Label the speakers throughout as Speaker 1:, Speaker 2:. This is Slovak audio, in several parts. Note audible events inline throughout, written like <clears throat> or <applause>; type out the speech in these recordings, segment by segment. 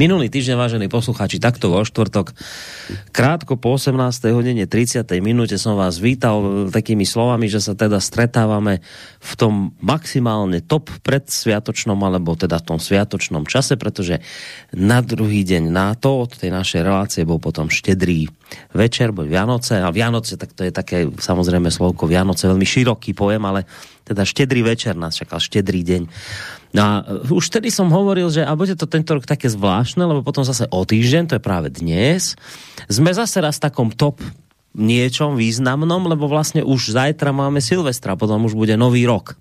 Speaker 1: Minulý týždeň, vážení poslucháči, takto vo štvrtok, krátko po 18. hodine 30. minúte som vás vítal takými slovami, že sa teda stretávame v tom maximálne top predsviatočnom, alebo teda v tom sviatočnom čase, pretože na druhý deň na to od tej našej relácie bol potom štedrý večer, bol Vianoce a Vianoce, tak to je také samozrejme slovko Vianoce, veľmi široký pojem, ale teda štedrý večer nás čakal, štedrý deň. No a už vtedy som hovoril, že a bude to tento rok také zvláštne, lebo potom zase o týždeň, to je práve dnes, sme zase raz v takom top niečom významnom, lebo vlastne už zajtra máme Silvestra, potom už bude nový rok.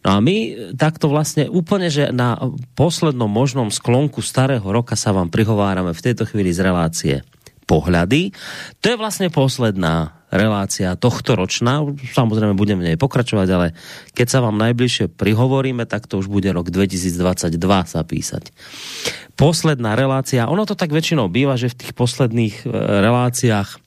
Speaker 1: No a my takto vlastne úplne, že na poslednom možnom sklonku starého roka sa vám prihovárame v tejto chvíli z relácie pohľady. To je vlastne posledná relácia tohto ročná. Samozrejme budeme v nej pokračovať, ale keď sa vám najbližšie prihovoríme, tak to už bude rok 2022 sa písať. Posledná relácia, ono to tak väčšinou býva, že v tých posledných e, reláciách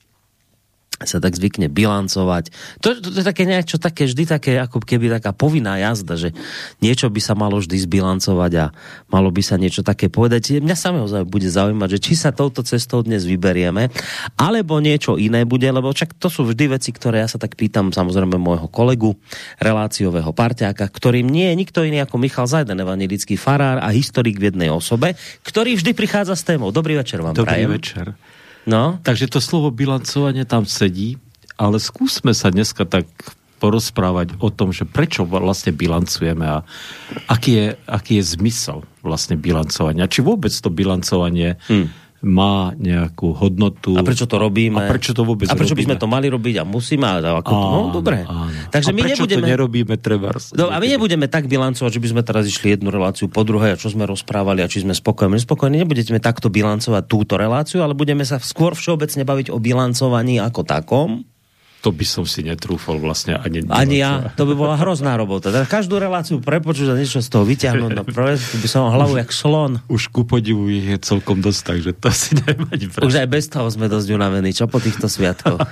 Speaker 1: sa tak zvykne bilancovať. To, to, to je také niečo také, vždy také, ako keby taká povinná jazda, že niečo by sa malo vždy zbilancovať a malo by sa niečo také povedať. Mňa samého bude zaujímať, že či sa touto cestou dnes vyberieme, alebo niečo iné bude, lebo čak to sú vždy veci, ktoré ja sa tak pýtam samozrejme môjho kolegu, reláciového parťáka, ktorým nie je nikto iný ako Michal Zajden, evanilický farár a historik v jednej osobe, ktorý vždy prichádza s témou. Dobrý večer vám
Speaker 2: Dobrý
Speaker 1: prajem.
Speaker 2: večer.
Speaker 1: No.
Speaker 2: Takže to slovo bilancovanie tam sedí, ale skúsme sa dneska tak porozprávať o tom, že prečo vlastne bilancujeme a aký je, aký je zmysel vlastne bilancovania. Či vôbec to bilancovanie hmm má nejakú hodnotu.
Speaker 1: A prečo to robíme?
Speaker 2: A prečo to vôbec
Speaker 1: A prečo
Speaker 2: robíme?
Speaker 1: by sme to mali robiť a musíme? A ako to, no, dobre.
Speaker 2: Áno.
Speaker 1: Takže
Speaker 2: a
Speaker 1: my
Speaker 2: prečo
Speaker 1: nebudeme...
Speaker 2: to nerobíme treba?
Speaker 1: No, a my nebudeme tak bilancovať, že by sme teraz išli jednu reláciu po druhej a čo sme rozprávali a či sme spokojní. Spokojní nebudete takto bilancovať túto reláciu, ale budeme sa skôr všeobecne baviť o bilancovaní ako takom.
Speaker 2: To by som si netrúfol vlastne ani...
Speaker 1: Ani ja, to by bola hrozná robota. Teda každú reláciu prepočuť a niečo z toho vyťahnuť, no by som mal hlavu jak slon.
Speaker 2: Už ku podivu ich je celkom dosť, takže to si nemať pre...
Speaker 1: Už aj bez toho sme dosť unavení, čo po týchto sviatkoch. <laughs>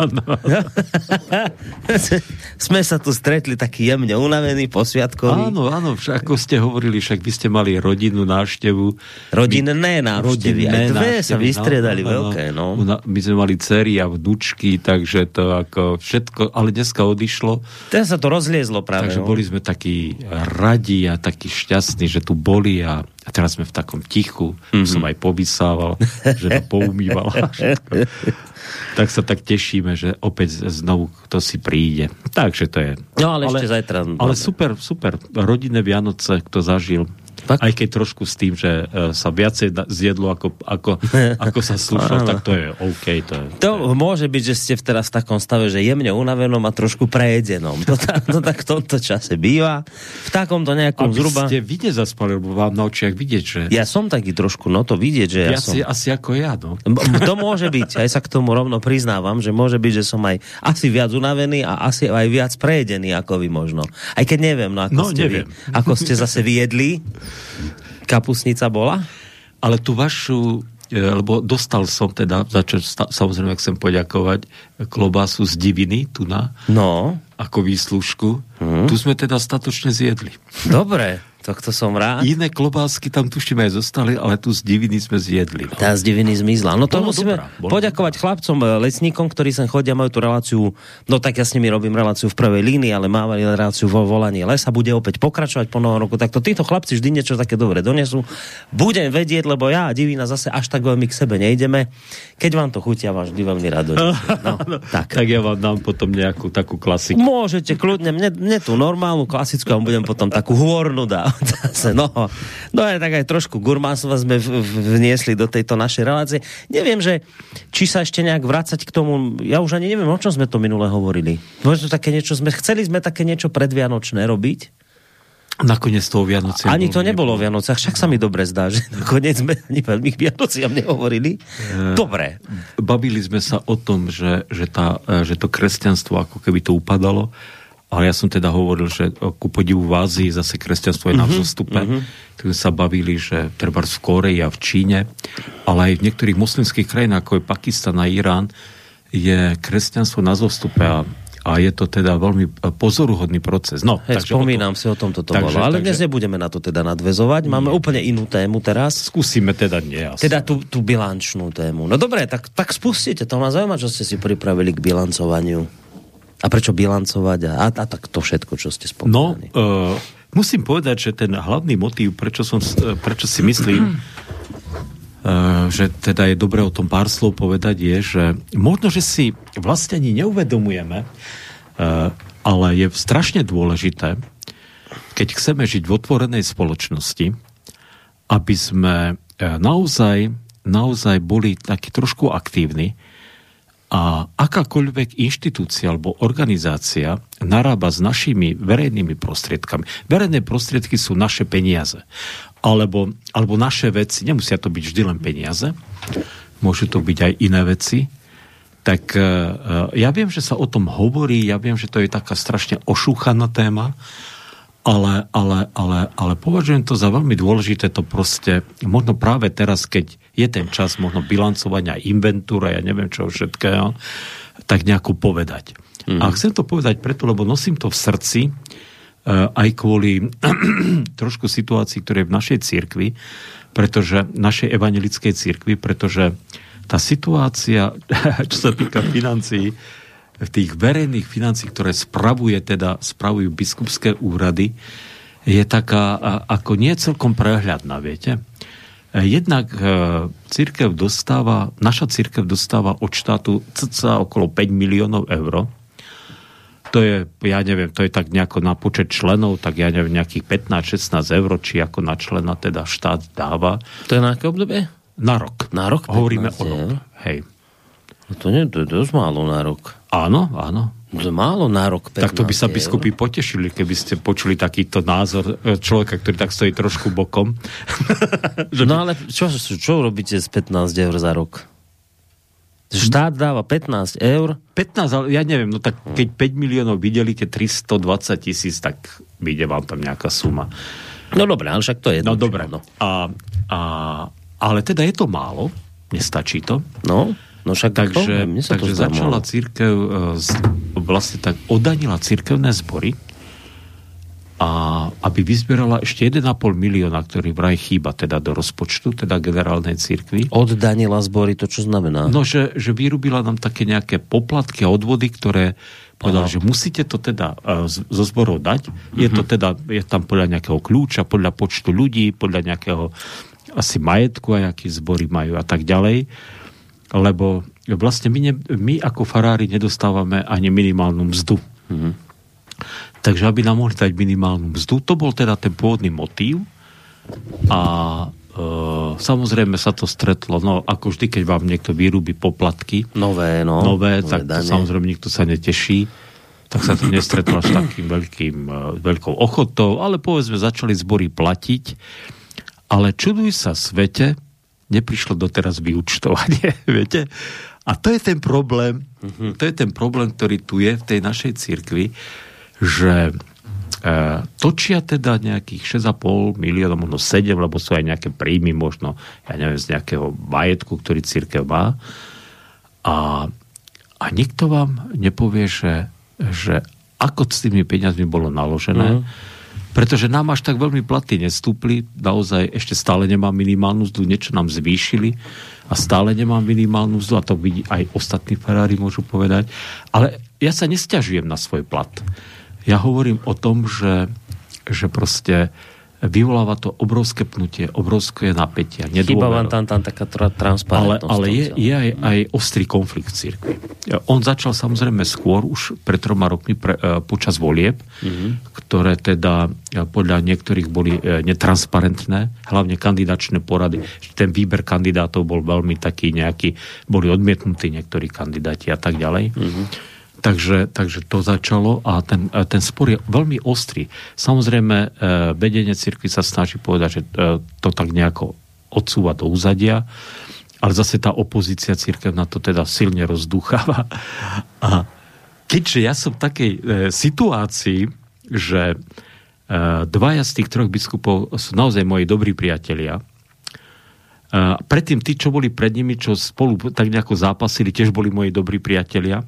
Speaker 1: <laughs> sme sa tu stretli taký jemne unavení po sviatkovi.
Speaker 2: Áno, áno, však, ako ste hovorili, však vy ste mali rodinnú návštevu.
Speaker 1: Rodinné návštevy, aj dve sa vystriedali
Speaker 2: no,
Speaker 1: veľké, no.
Speaker 2: My sme mali cery a vnúčky, takže to ako všetko, ale dneska odišlo.
Speaker 1: Teraz sa to rozliezlo práve.
Speaker 2: Takže
Speaker 1: no.
Speaker 2: boli sme takí radi a takí šťastní, že tu boli a, a teraz sme v takom tichu. Mm-hmm. Som aj povysával, <laughs> že to poumýval. tak sa tak tešíme, že opäť znovu to si príde. Takže to je.
Speaker 1: No ale, ale ešte zajtra.
Speaker 2: Ale super, super. Rodinné Vianoce, kto zažil. Tak? Aj keď trošku s tým, že uh, sa viacej zjedlo, ako, ako, <laughs> ako sa slúšalo, tak to je OK. To, je,
Speaker 1: to, to je... môže byť, že ste teraz v takom stave, že jemne unavenom a trošku prejedenom. To, to, to tak v tomto čase býva. V takomto nejakom
Speaker 2: Aby
Speaker 1: zhruba...
Speaker 2: ste vy nezaspali, lebo vám na očiach vidieť, že...
Speaker 1: Ja som taký trošku, no to vidieť, že ja
Speaker 2: Viac
Speaker 1: som...
Speaker 2: asi ako ja, no.
Speaker 1: To môže byť, aj sa k tomu rovno priznávam, že môže byť, že som aj asi viac unavený a asi aj viac prejedený ako vy možno. Aj keď neviem, no ako,
Speaker 2: no,
Speaker 1: ste,
Speaker 2: neviem.
Speaker 1: Vy, ako ste zase vyjedli. <laughs> Kapusnica bola?
Speaker 2: Ale tú vašu lebo dostal som teda, za čo samozrejme chcem poďakovať, klobásu z diviny tu na,
Speaker 1: no.
Speaker 2: ako výslužku. Hmm. Tu sme teda statočne zjedli.
Speaker 1: Dobre, tak to som rád.
Speaker 2: Iné klobásky tam tuším aj zostali, ale tu z diviny sme zjedli. No.
Speaker 1: Tá z diviny zmizla. No to bolo musíme dobrá, poďakovať dobrá. chlapcom, eh, lesníkom, ktorí sem chodia, majú tú reláciu, no tak ja s nimi robím reláciu v prvej línii, ale mávali reláciu vo volaní lesa, bude opäť pokračovať po novom roku. Takto títo chlapci vždy niečo také dobre donesú. Budem vedieť, lebo ja a divina zase až tak veľmi k sebe nejdeme. Keď vám to chutia, vám vždy veľmi rado. <laughs>
Speaker 2: No, tak. tak ja vám dám potom nejakú takú klasiku.
Speaker 1: Môžete kľudne, mne, mne tú normálnu klasickú, a budem potom takú hôrnu dať zase, no, no aj tak aj trošku gurmánstva sme v, v, vniesli do tejto našej relácie. Neviem, že či sa ešte nejak vrácať k tomu, ja už ani neviem, o čom sme to minule hovorili. Možno také niečo, sme, chceli sme také niečo predvianočné robiť,
Speaker 2: Nakoniec toho Vianoce.
Speaker 1: Ani to nebolo v Vianociach, však sa mi dobre zdá, že nakoniec sme ani veľmi k Vianociam nehovorili. E, dobre.
Speaker 2: Bavili sme sa o tom, že, že, tá, že to kresťanstvo ako keby to upadalo ale ja som teda hovoril, že ku podivu v Ázii zase kresťanstvo je na mhm, vzostupe. Mm-hmm. Tak sa bavili, že treba v Koreji a v Číne, ale aj v niektorých moslimských krajinách, ako je Pakistan a Irán, je kresťanstvo na zostupe a, a je to teda veľmi pozoruhodný proces. No,
Speaker 1: Hej, spomínam tom, si o tom toto takže, bolo, ale takže, dnes nebudeme na to teda nadvezovať. Máme nie. úplne inú tému teraz.
Speaker 2: Skúsime teda nie.
Speaker 1: Teda tú, tú bilančnú tému. No dobre, tak, tak spustite, to ma zaujíma, čo ste si pripravili k bilancovaniu. A prečo bilancovať a, a, a tak to všetko, čo ste spomínali.
Speaker 2: No, uh, musím povedať, že ten hlavný motív, prečo, som, uh, prečo si myslím, uh, že teda je dobré o tom pár slov povedať, je, že možno, že si vlastne ani neuvedomujeme, uh, ale je strašne dôležité, keď chceme žiť v otvorenej spoločnosti, aby sme naozaj, naozaj boli takí trošku aktívni, a akákoľvek inštitúcia alebo organizácia narába s našimi verejnými prostriedkami. Verejné prostriedky sú naše peniaze. Alebo, alebo naše veci, nemusia to byť vždy len peniaze, môžu to byť aj iné veci. Tak uh, ja viem, že sa o tom hovorí, ja viem, že to je taká strašne ošúchaná téma, ale, ale, ale, ale považujem to za veľmi dôležité to proste, možno práve teraz, keď je ten čas možno bilancovania, inventúra, ja neviem čo všetkého, tak nejako povedať. Mm. A chcem to povedať preto, lebo nosím to v srdci, uh, aj kvôli <clears throat> trošku situácii, ktoré je v našej cirkvi, pretože našej evangelickej cirkvi, pretože tá situácia, <laughs> čo sa týka financií, v tých verejných financí, ktoré spravuje, teda spravujú biskupské úrady, je taká ako nie celkom prehľadná, viete. Jednak e, církev dostáva, naša církev dostáva od štátu cca okolo 5 miliónov eur. To je, ja neviem, to je tak nejako na počet členov, tak ja neviem, nejakých 15-16 eur, či ako na člena teda štát dáva.
Speaker 1: To je na aké obdobie?
Speaker 2: Na rok.
Speaker 1: Na rok?
Speaker 2: Hovoríme o rok. Hej.
Speaker 1: No to nie, to je dosť málo na rok.
Speaker 2: Áno, áno.
Speaker 1: To málo na rok
Speaker 2: 15 Tak to by sa biskupy potešili, keby ste počuli takýto názor e, človeka, ktorý tak stojí trošku bokom. <laughs>
Speaker 1: no ale čo, čo robíte z 15 eur za rok? Štát dáva 15 eur?
Speaker 2: 15, ale ja neviem, no tak keď 5 miliónov videlíte 320 tisíc, tak vyjde vám tam nejaká suma.
Speaker 1: No dobre, ale však to je.
Speaker 2: No dobre. No. A, a, ale teda je to málo, nestačí to.
Speaker 1: No. No však
Speaker 2: takže, to, takže to začala církev, e, vlastne tak odanila církevné zbory a aby vyzbierala ešte 1,5 milióna, ktorý vraj chýba teda do rozpočtu, teda generálnej církvy.
Speaker 1: Oddanila zbory, to čo znamená?
Speaker 2: No, že, že vyrobila nám také nejaké poplatky a odvody, ktoré povedal, že musíte to teda uh, zo zborov dať. Mm-hmm. Je to mhm. teda, je tam podľa nejakého kľúča, podľa počtu ľudí, podľa nejakého asi majetku, a aký zbory majú a tak ďalej lebo vlastne my, ne, my ako farári nedostávame ani minimálnu mzdu. Mm-hmm. Takže aby nám mohli dať minimálnu mzdu, to bol teda ten pôvodný motív. A e, samozrejme sa to stretlo, no ako vždy, keď vám niekto vyrúbi poplatky,
Speaker 1: nové, no,
Speaker 2: nové, nové tak to, samozrejme nikto sa neteší, tak sa to nestretlo s takým veľkým, e, veľkou ochotou, ale povedzme začali zbory platiť, ale čuduj sa svete, neprišlo doteraz vyučtovanie, <laughs> viete? A to je ten problém, uh-huh. to je ten problém, ktorý tu je v tej našej cirkvi, že e, točia teda nejakých 6,5 miliónov, možno 7, lebo sú aj nejaké príjmy, možno, ja neviem, z nejakého majetku, ktorý církev má. A, a nikto vám nepovie, že, že ako s tými peniazmi bolo naložené, uh-huh pretože nám až tak veľmi platy nestúpli, naozaj ešte stále nemá minimálnu mzdu, niečo nám zvýšili a stále nemám minimálnu mzdu a to vidí aj ostatní Ferrari môžu povedať. Ale ja sa nestiažujem na svoj plat. Ja hovorím o tom, že, že proste vyvoláva to obrovské pnutie, obrovské napätie.
Speaker 1: Chýba vám tam, tam taká tra- transparentnosť.
Speaker 2: Ale, ale je, je aj, aj ostrý konflikt v cirkvi. On začal samozrejme skôr, už pred troma rokmi pre, uh, počas volieb, mm-hmm. ktoré teda uh, podľa niektorých boli uh, netransparentné, hlavne kandidačné porady. Ten výber kandidátov bol veľmi taký nejaký, boli odmietnutí niektorí kandidáti a tak ďalej. Mm-hmm Takže, takže to začalo a ten, ten spor je veľmi ostrý. Samozrejme, e, vedenie cirkvi sa snaží povedať, že e, to tak nejako odsúva do úzadia, ale zase tá opozícia církev na to teda silne rozdúcháva. A keďže ja som v takej e, situácii, že dvaja z tých troch biskupov sú naozaj moji dobrí priatelia, e, predtým tí, čo boli pred nimi, čo spolu tak nejako zápasili, tiež boli moji dobrí priatelia,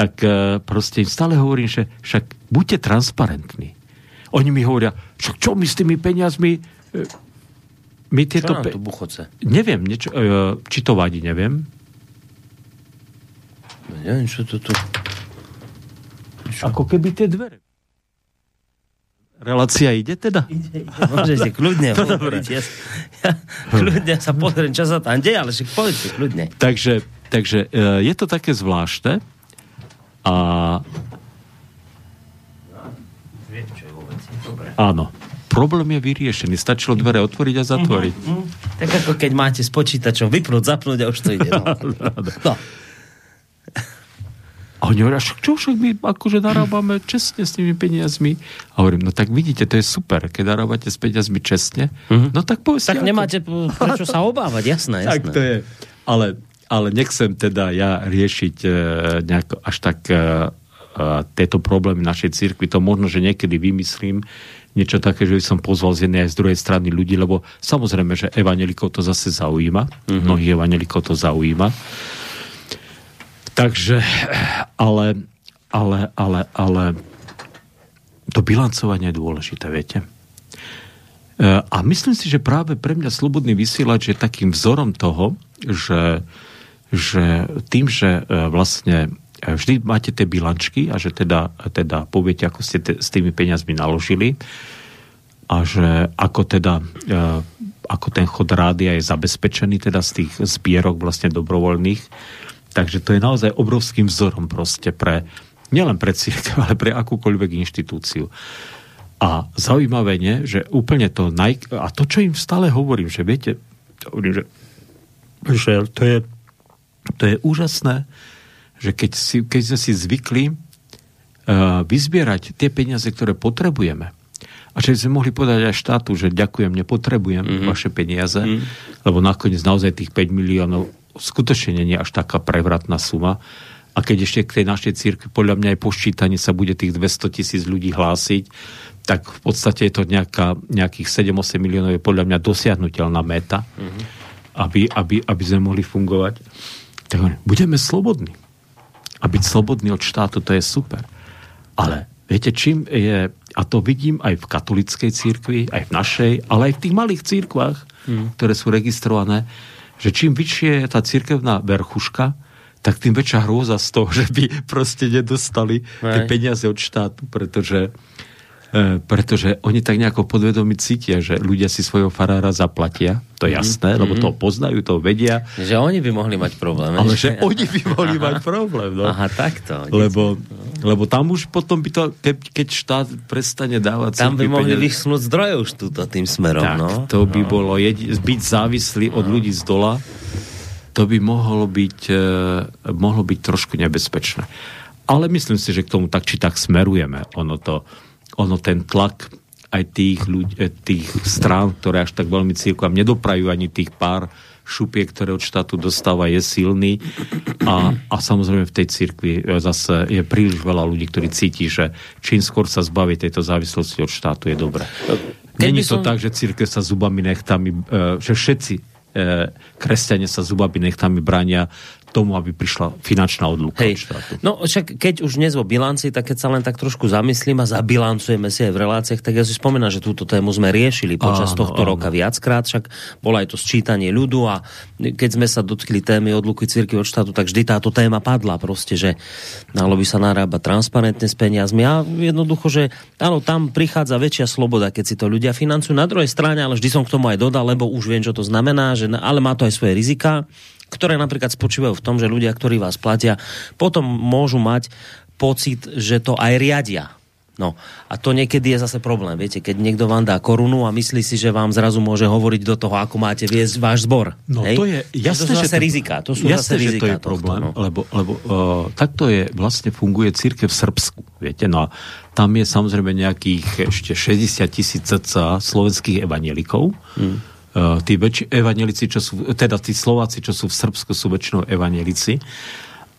Speaker 2: tak e, proste im stále hovorím, že však buďte transparentní. Oni mi hovoria, však čo my s tými peniazmi... e, My tieto
Speaker 1: Čo nám
Speaker 2: pe-
Speaker 1: tu buchoce?
Speaker 2: Neviem, niečo, e, či to vadí, neviem.
Speaker 1: No, neviem, čo to tu...
Speaker 2: Ako keby tie dvere. Relácia ide teda?
Speaker 1: Ide, ide, môžete kľudne <laughs>
Speaker 2: To
Speaker 1: hovoriť. Ja, ja, kľudne sa pozriem, čo sa tam deje, ale však povedte kľudne.
Speaker 2: Takže, takže je to také zvláštne a áno, problém je vyriešený. Stačilo dvere otvoriť a zatvoriť.
Speaker 1: Hm, tak ako keď máte s počítačom vypnúť, zapnúť a už to ide. No. <laughs> no.
Speaker 2: A oni hovoria, však čo, však my akože narábame čestne s tými peniazmi. A hovorím, no tak vidíte, to je super, keď narábate s peniazmi čestne, no tak povedzte.
Speaker 1: Tak
Speaker 2: ako.
Speaker 1: nemáte prečo sa obávať, jasné, jasné.
Speaker 2: Tak to je. Ale, ale nechcem teda ja riešiť e, nejako až tak e, e, tieto problémy našej cirkvi. To možno, že niekedy vymyslím niečo také, že by som pozval z jednej aj z druhej strany ľudí, lebo samozrejme, že evanelikov to zase zaujíma. Mm-hmm. Mnohých evanelikov to zaujíma. Takže, ale, ale, ale, ale to bilancovanie je dôležité, viete. E, A myslím si, že práve pre mňa Slobodný vysielač je takým vzorom toho, že, že tým, že e, vlastne e, vždy máte tie bilančky a že teda, teda poviete, ako ste te, s tými peniazmi naložili a že ako teda e, ako ten chod rádia je zabezpečený teda z tých zbierok vlastne dobrovoľných. Takže to je naozaj obrovským vzorom proste pre, nielen pre církev, ale pre akúkoľvek inštitúciu. A zaujímavé je, že úplne to naj... A to, čo im stále hovorím, že viete, hovorím, že, že to, je, to je úžasné, že keď, si, keď sme si zvykli uh, vyzbierať tie peniaze, ktoré potrebujeme, a že sme mohli povedať aj štátu, že ďakujem, nepotrebujem mm-hmm. vaše peniaze, mm-hmm. lebo nakoniec naozaj tých 5 miliónov skutočne nie je až taká prevratná suma. A keď ešte k tej našej církvi, podľa mňa aj po ščítaní sa bude tých 200 tisíc ľudí hlásiť, tak v podstate je to nejaká, nejakých 7-8 miliónov je podľa mňa dosiahnutelná meta, mm-hmm. aby, aby, aby sme mohli fungovať. Tak hovorím, budeme slobodní. A byť slobodný od štátu, to je super. Ale viete, čím je, a to vidím aj v katolickej církvi, aj v našej, ale aj v tých malých církvách, mm. ktoré sú registrované, že čím vyššie je tá církevná verchuška, tak tým väčšia hrôza z toho, <laughs> že by proste nedostali tie peniaze od štátu, pretože, e, pretože oni tak nejako podvedomí cítia, že ľudia si svojho farára zaplatia, to je jasné, lebo to poznajú, to vedia,
Speaker 1: Že oni by mohli mať problém.
Speaker 2: ale že oni by mohli mať problém. No.
Speaker 1: Aha, takto.
Speaker 2: Lebo, lebo tam už potom by to, ke, keď štát prestane dávať
Speaker 1: Tam by mohli
Speaker 2: peniaze,
Speaker 1: vyschnúť zdroje už túto tým smerom,
Speaker 2: tak,
Speaker 1: no.
Speaker 2: to by bolo jedi- byť závislý od ľudí z dola, to by mohlo byť, e, mohlo byť trošku nebezpečné. Ale myslím si, že k tomu tak či tak smerujeme. Ono, to, ono ten tlak aj tých, ľudí, e, tých strán, ktoré až tak veľmi církvam nedoprajú ani tých pár šupiek, ktoré od štátu dostáva, je silný. A, a samozrejme v tej cirkvi e, zase je príliš veľa ľudí, ktorí cíti, že čím skôr sa zbaví tejto závislosti od štátu, je dobré. Není to
Speaker 1: som-
Speaker 2: tak, že církev sa zubami nechtami, e, že všetci kresťania sa zubami nechtami bránia tomu, aby prišla finančná odluka od
Speaker 1: Hej.
Speaker 2: štátu.
Speaker 1: No však keď už dnes o bilanci, tak keď sa len tak trošku zamyslím a zabilancujeme si aj v reláciách, tak ja si spomínam, že túto tému sme riešili počas
Speaker 2: Áno,
Speaker 1: tohto
Speaker 2: áno.
Speaker 1: roka viackrát, však bolo aj to sčítanie ľudu a keď sme sa dotkli témy odluky cirkvi od štátu, tak vždy táto téma padla proste, že malo by sa narábať transparentne s peniazmi a jednoducho, že áno, tam prichádza väčšia sloboda, keď si to ľudia financujú. Na druhej strane, ale vždy som k tomu aj dodal, lebo už viem, čo to znamená, že, ale má to aj svoje rizika, ktoré napríklad spočívajú v tom, že ľudia, ktorí vás platia, potom môžu mať pocit, že to aj riadia. No a to niekedy je zase problém, viete, keď niekto vám dá korunu a myslí si, že vám zrazu môže hovoriť do toho, ako máte viesť váš zbor.
Speaker 2: No
Speaker 1: Hej?
Speaker 2: to je jasné,
Speaker 1: to sú
Speaker 2: že
Speaker 1: zase
Speaker 2: to-
Speaker 1: rizika. To sú
Speaker 2: jasné,
Speaker 1: zase
Speaker 2: že
Speaker 1: rizika
Speaker 2: to je
Speaker 1: tohto,
Speaker 2: problém,
Speaker 1: no.
Speaker 2: lebo, lebo uh, takto je, vlastne funguje církev v Srbsku, viete, no a tam je samozrejme nejakých ešte 60 tisíc cca slovenských evanielikov. Hmm. Uh, tí väčši evanielici, čo sú, teda tí Slováci, čo sú v Srbsku, sú väčšinou evanielici.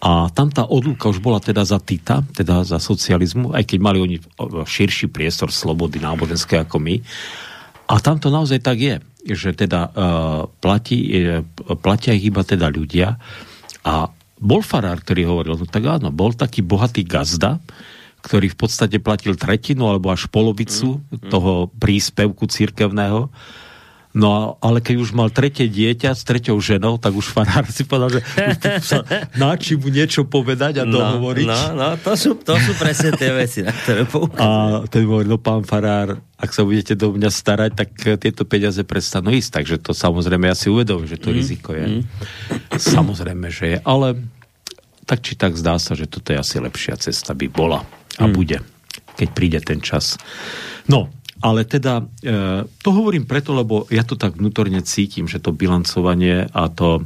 Speaker 2: A tam tá odluka už bola teda za Tita, teda za socializmu, aj keď mali oni o, širší priestor slobody náboženské ako my. A tam to naozaj tak je, že teda uh, platí, uh, platia ich iba teda ľudia a bol farár, ktorý hovoril, no tak áno, bol taký bohatý gazda, ktorý v podstate platil tretinu alebo až polovicu mm, mm. toho príspevku církevného No ale keď už mal tretie dieťa s treťou ženou, tak už farár si povedal, že sa <laughs> náči mu niečo povedať a no, dohovoriť.
Speaker 1: No, no, to sú, to sú presne tie veci, na ktoré
Speaker 2: poukazujú. A ten hovorí, no pán farár, ak sa budete do mňa starať, tak tieto peniaze prestanú ísť. Takže to samozrejme ja si uvedomím, že to mm, riziko je. Mm. Samozrejme, že je. Ale tak či tak zdá sa, že toto je asi lepšia cesta by bola a mm. bude, keď príde ten čas. No, ale teda, e, to hovorím preto, lebo ja to tak vnútorne cítim, že to bilancovanie a to, e,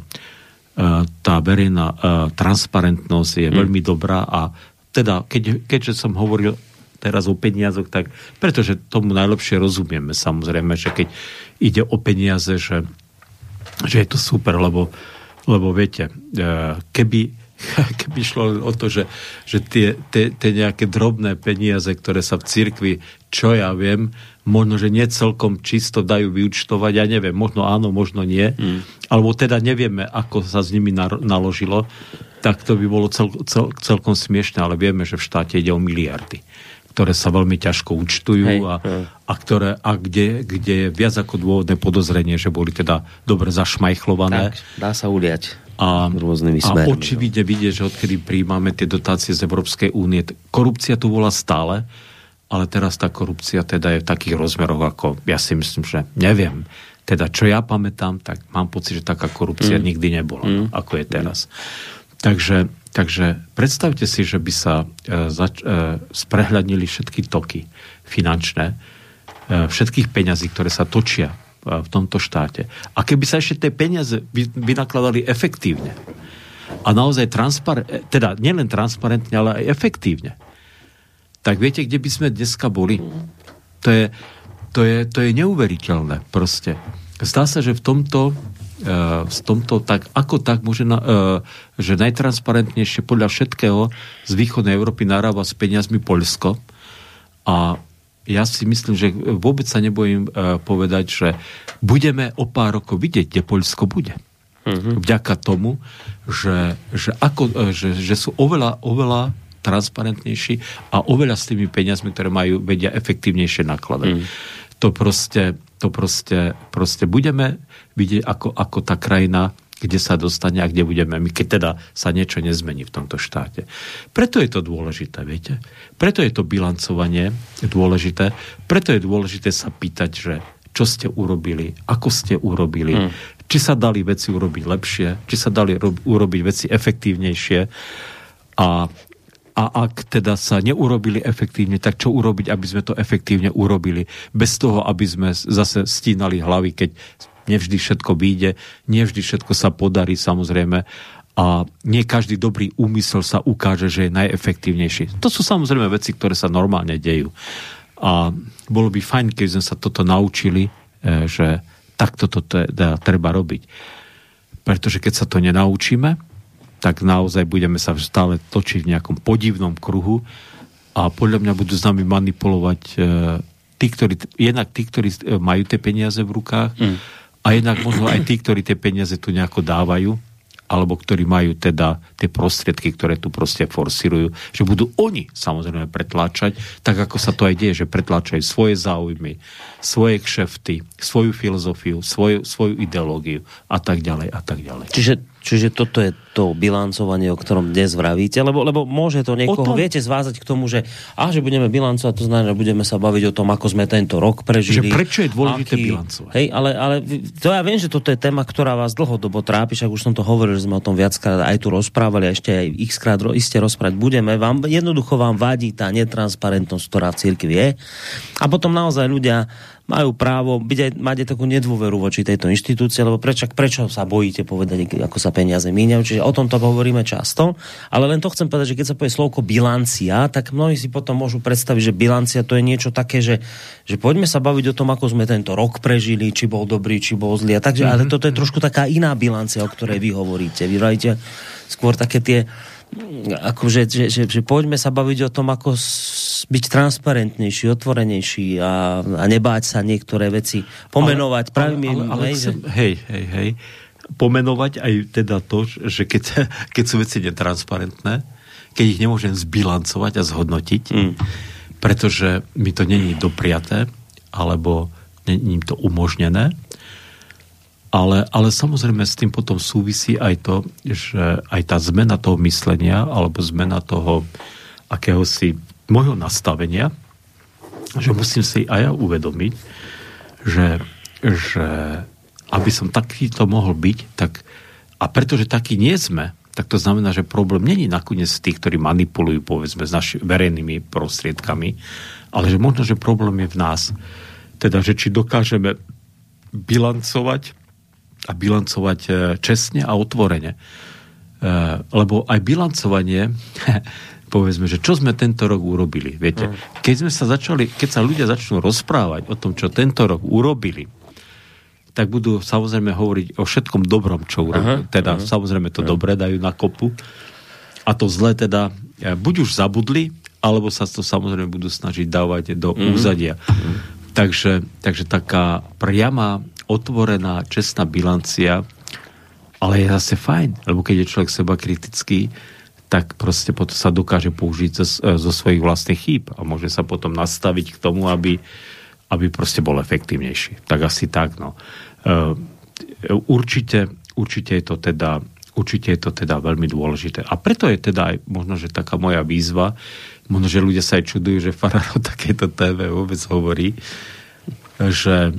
Speaker 2: tá verejná e, transparentnosť je hmm. veľmi dobrá a teda, keď, keďže som hovoril teraz o peniazoch, tak pretože tomu najlepšie rozumieme samozrejme, že keď ide o peniaze, že, že je to super, lebo, lebo viete, keby <laughs> keby šlo o to, že, že tie, tie, tie nejaké drobné peniaze, ktoré sa v cirkvi, čo ja viem, možno, že nie celkom čisto dajú vyučtovať, ja neviem, možno áno, možno nie, mm. alebo teda nevieme, ako sa s nimi naložilo, tak to by bolo cel, cel, celkom smiešne, ale vieme, že v štáte ide o miliardy ktoré sa veľmi ťažko účtujú Hej, a, a, ktoré, a kde, kde je viac ako dôvodné podozrenie, že boli teda dobre zašmajchlované.
Speaker 1: Tak, dá sa uliať
Speaker 2: a, rôznymi smermi. A očividne vidie, že odkedy príjmame tie dotácie z Európskej únie, korupcia tu bola stále, ale teraz tá korupcia teda je v takých rozmeroch, ako ja si myslím, že neviem. Teda čo ja pamätám, tak mám pocit, že taká korupcia mm. nikdy nebola, mm. ako je teraz. Takže, takže predstavte si, že by sa e, zač- e, sprehľadnili všetky toky finančné, e, všetkých peňazí, ktoré sa točia v tomto štáte. A keby sa ešte tie peniaze vynakladali efektívne a naozaj transparentne, teda nielen transparentne, ale aj efektívne, tak viete, kde by sme dneska boli? To je, to je, to je neuveriteľné proste. Zdá sa, že v tomto, uh, v tomto tak, ako tak môže, na, uh, že najtransparentnejšie podľa všetkého z východnej Európy narába s peniazmi Polsko a ja si myslím, že vôbec sa nebojím uh, povedať, že budeme o pár rokov vidieť, kde Poľsko bude. Uh-huh. Vďaka tomu, že, že, ako, uh, že, že sú oveľa, oveľa transparentnejší a oveľa s tými peniazmi, ktoré majú, vedia efektívnejšie nakladať. Uh-huh. To proste, to proste, proste budeme vidieť, ako, ako tá krajina kde sa dostane a kde budeme my, keď teda sa niečo nezmení v tomto štáte. Preto je to dôležité, viete? Preto je to bilancovanie dôležité, preto je dôležité sa pýtať, že čo ste urobili, ako ste urobili, hmm. či sa dali veci urobiť lepšie, či sa dali ro- urobiť veci efektívnejšie a a ak teda sa neurobili efektívne, tak čo urobiť, aby sme to efektívne urobili, bez toho, aby sme zase stínali hlavy, keď nevždy všetko vyjde, nevždy všetko sa podarí samozrejme a nie každý dobrý úmysel sa ukáže, že je najefektívnejší. To sú samozrejme veci, ktoré sa normálne dejú. A bolo by fajn, keď sme sa toto naučili, e, že takto to teda treba robiť. Pretože keď sa to nenaučíme, tak naozaj budeme sa stále točiť v nejakom podivnom kruhu a podľa mňa budú s nami manipulovať e, tí, ktorí, jednak tí, ktorí e, majú tie peniaze v rukách, mm a jednak možno aj tí, ktorí tie peniaze tu nejako dávajú, alebo ktorí majú teda tie prostriedky, ktoré tu proste forsírujú, že budú oni samozrejme pretláčať, tak ako sa to aj deje, že pretláčajú svoje záujmy, svoje kšefty, svoju filozofiu, svoju, svoju ideológiu a tak ďalej a tak ďalej.
Speaker 1: Čiže Čiže toto je to bilancovanie, o ktorom dnes vravíte, lebo, lebo môže to niekoho, tom... viete, zvázať k tomu, že a že budeme bilancovať, to znamená, že budeme sa baviť o tom, ako sme tento rok prežili.
Speaker 2: Že prečo je dôležité aký... bilancovať?
Speaker 1: Hej, ale, ale to ja viem, že toto je téma, ktorá vás dlhodobo trápi, však už som to hovoril, že sme o tom viackrát aj tu rozprávali a ešte aj x krát iste rozprávať budeme. Vám, jednoducho vám vadí tá netransparentnosť, ktorá v cirkvi je. A potom naozaj ľudia majú právo byť aj, mať aj takú nedôveru voči tejto inštitúcii, lebo prečo, prečo sa bojíte povedať, ako sa peniaze míňajú. Čiže o tomto hovoríme často, ale len to chcem povedať, že keď sa povie slovko bilancia, tak mnohí si potom môžu predstaviť, že bilancia to je niečo také, že, že poďme sa baviť o tom, ako sme tento rok prežili, či bol dobrý, či bol zlý. A takže, mm-hmm. ale toto je trošku taká iná bilancia, o ktorej vy hovoríte. Vy skôr také tie akože, že, že, že poďme sa baviť o tom, ako byť transparentnejší, otvorenejší a, a nebáť sa niektoré veci pomenovať
Speaker 2: pravými... Ale, ale, ale, hej, hej, hej. pomenovať aj teda to, že keď, keď sú veci netransparentné, keď ich nemôžem zbilancovať a zhodnotiť, mm. pretože mi to není dopriaté, alebo není to umožnené. Ale, ale samozrejme s tým potom súvisí aj to, že aj tá zmena toho myslenia, alebo zmena toho akéhosi môjho nastavenia, že musím si aj ja uvedomiť, že, že aby som takýto mohol byť, tak a pretože taký nie sme, tak to znamená, že problém není nakoniec tých, ktorí manipulujú, povedzme, s našimi verejnými prostriedkami, ale že možno, že problém je v nás. Teda, že či dokážeme bilancovať a bilancovať e, čestne a otvorene. E, lebo aj bilancovanie, <laughs> povedzme, že čo sme tento rok urobili, viete, mm. keď sme sa začali, keď sa ľudia začnú rozprávať o tom, čo tento rok urobili, tak budú samozrejme hovoriť o všetkom dobrom, čo urobili. Aha, teda aha, samozrejme to aha. dobré dajú na kopu a to zlé teda e, buď už zabudli, alebo sa to samozrejme budú snažiť dávať do mm. úzadia. Mm. Takže, takže taká priama, otvorená, čestná bilancia, ale je zase fajn, lebo keď je človek seba kritický, tak proste potom sa dokáže použiť zo, e, zo svojich vlastných chýb a môže sa potom nastaviť k tomu, aby, aby proste bol efektívnejší. Tak asi tak, no. Ehm, určite, určite je to teda určite je to teda veľmi dôležité. A preto je teda aj možno, že taká moja výzva, možno, že ľudia sa aj čudujú, že Fararo takéto TV vôbec hovorí, že,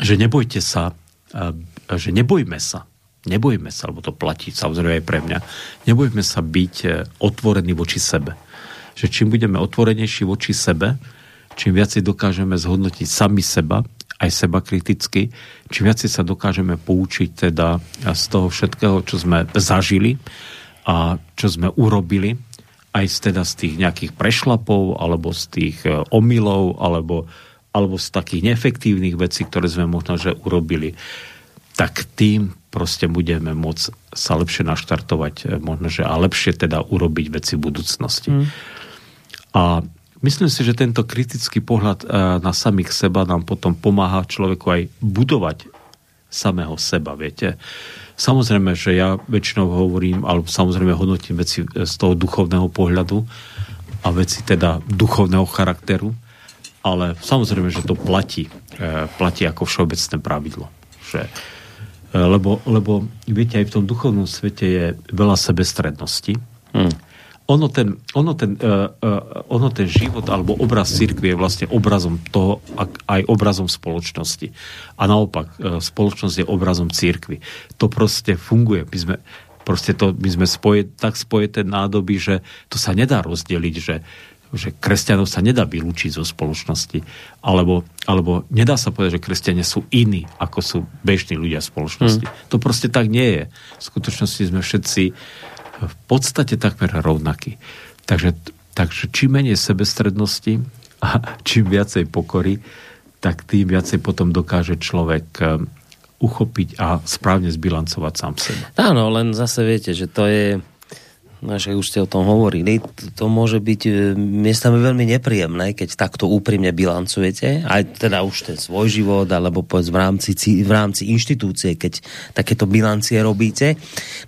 Speaker 2: že nebojte sa, ehm, že nebojme sa, nebojme sa, lebo to platí samozrejme aj pre mňa, nebojme sa byť e, otvorení voči sebe. Že čím budeme otvorenejší voči sebe, čím viacej dokážeme zhodnotiť sami seba aj seba kriticky, čím viac sa dokážeme poučiť teda z toho všetkého, čo sme zažili a čo sme urobili, aj z, teda z tých nejakých prešlapov, alebo z tých e, omylov, alebo, alebo z takých neefektívnych vecí, ktoré sme možno, že urobili, tak tým proste budeme môcť sa lepšie naštartovať, e, možno, že a lepšie teda urobiť veci v budúcnosti. Mm. A Myslím si, že tento kritický pohľad e, na samých seba nám potom pomáha človeku aj budovať samého seba, viete. Samozrejme, že ja väčšinou hovorím, alebo samozrejme hodnotím veci z toho duchovného pohľadu a veci teda duchovného charakteru, ale samozrejme, že to platí. E, platí ako všeobecné pravidlo. Že, e, lebo, lebo viete, aj v tom duchovnom svete je veľa sebestrednosti. Hmm ono ten, ono, ten, uh, uh, ono ten život alebo obraz cirkvi je vlastne obrazom toho, aj obrazom spoločnosti. A naopak, uh, spoločnosť je obrazom cirkvi. To proste funguje. My sme, proste to, my sme spoje, tak spojeté nádoby, že to sa nedá rozdeliť, že že kresťanov sa nedá vylúčiť zo spoločnosti, alebo, alebo nedá sa povedať, že kresťania sú iní, ako sú bežní ľudia v spoločnosti. Hmm. To proste tak nie je. V skutočnosti sme všetci v podstate takmer rovnaký. Takže, takže čím menej sebestrednosti a <laughs> čím viacej pokory, tak tým viacej potom dokáže človek eh, uchopiť a správne zbilancovať sám seba.
Speaker 1: Áno, len zase viete, že to je že už ste o tom hovorili, to môže byť e, miestami veľmi nepríjemné, keď takto úprimne bilancujete, aj teda už ten svoj život, alebo povedz v rámci, v rámci inštitúcie, keď takéto bilancie robíte.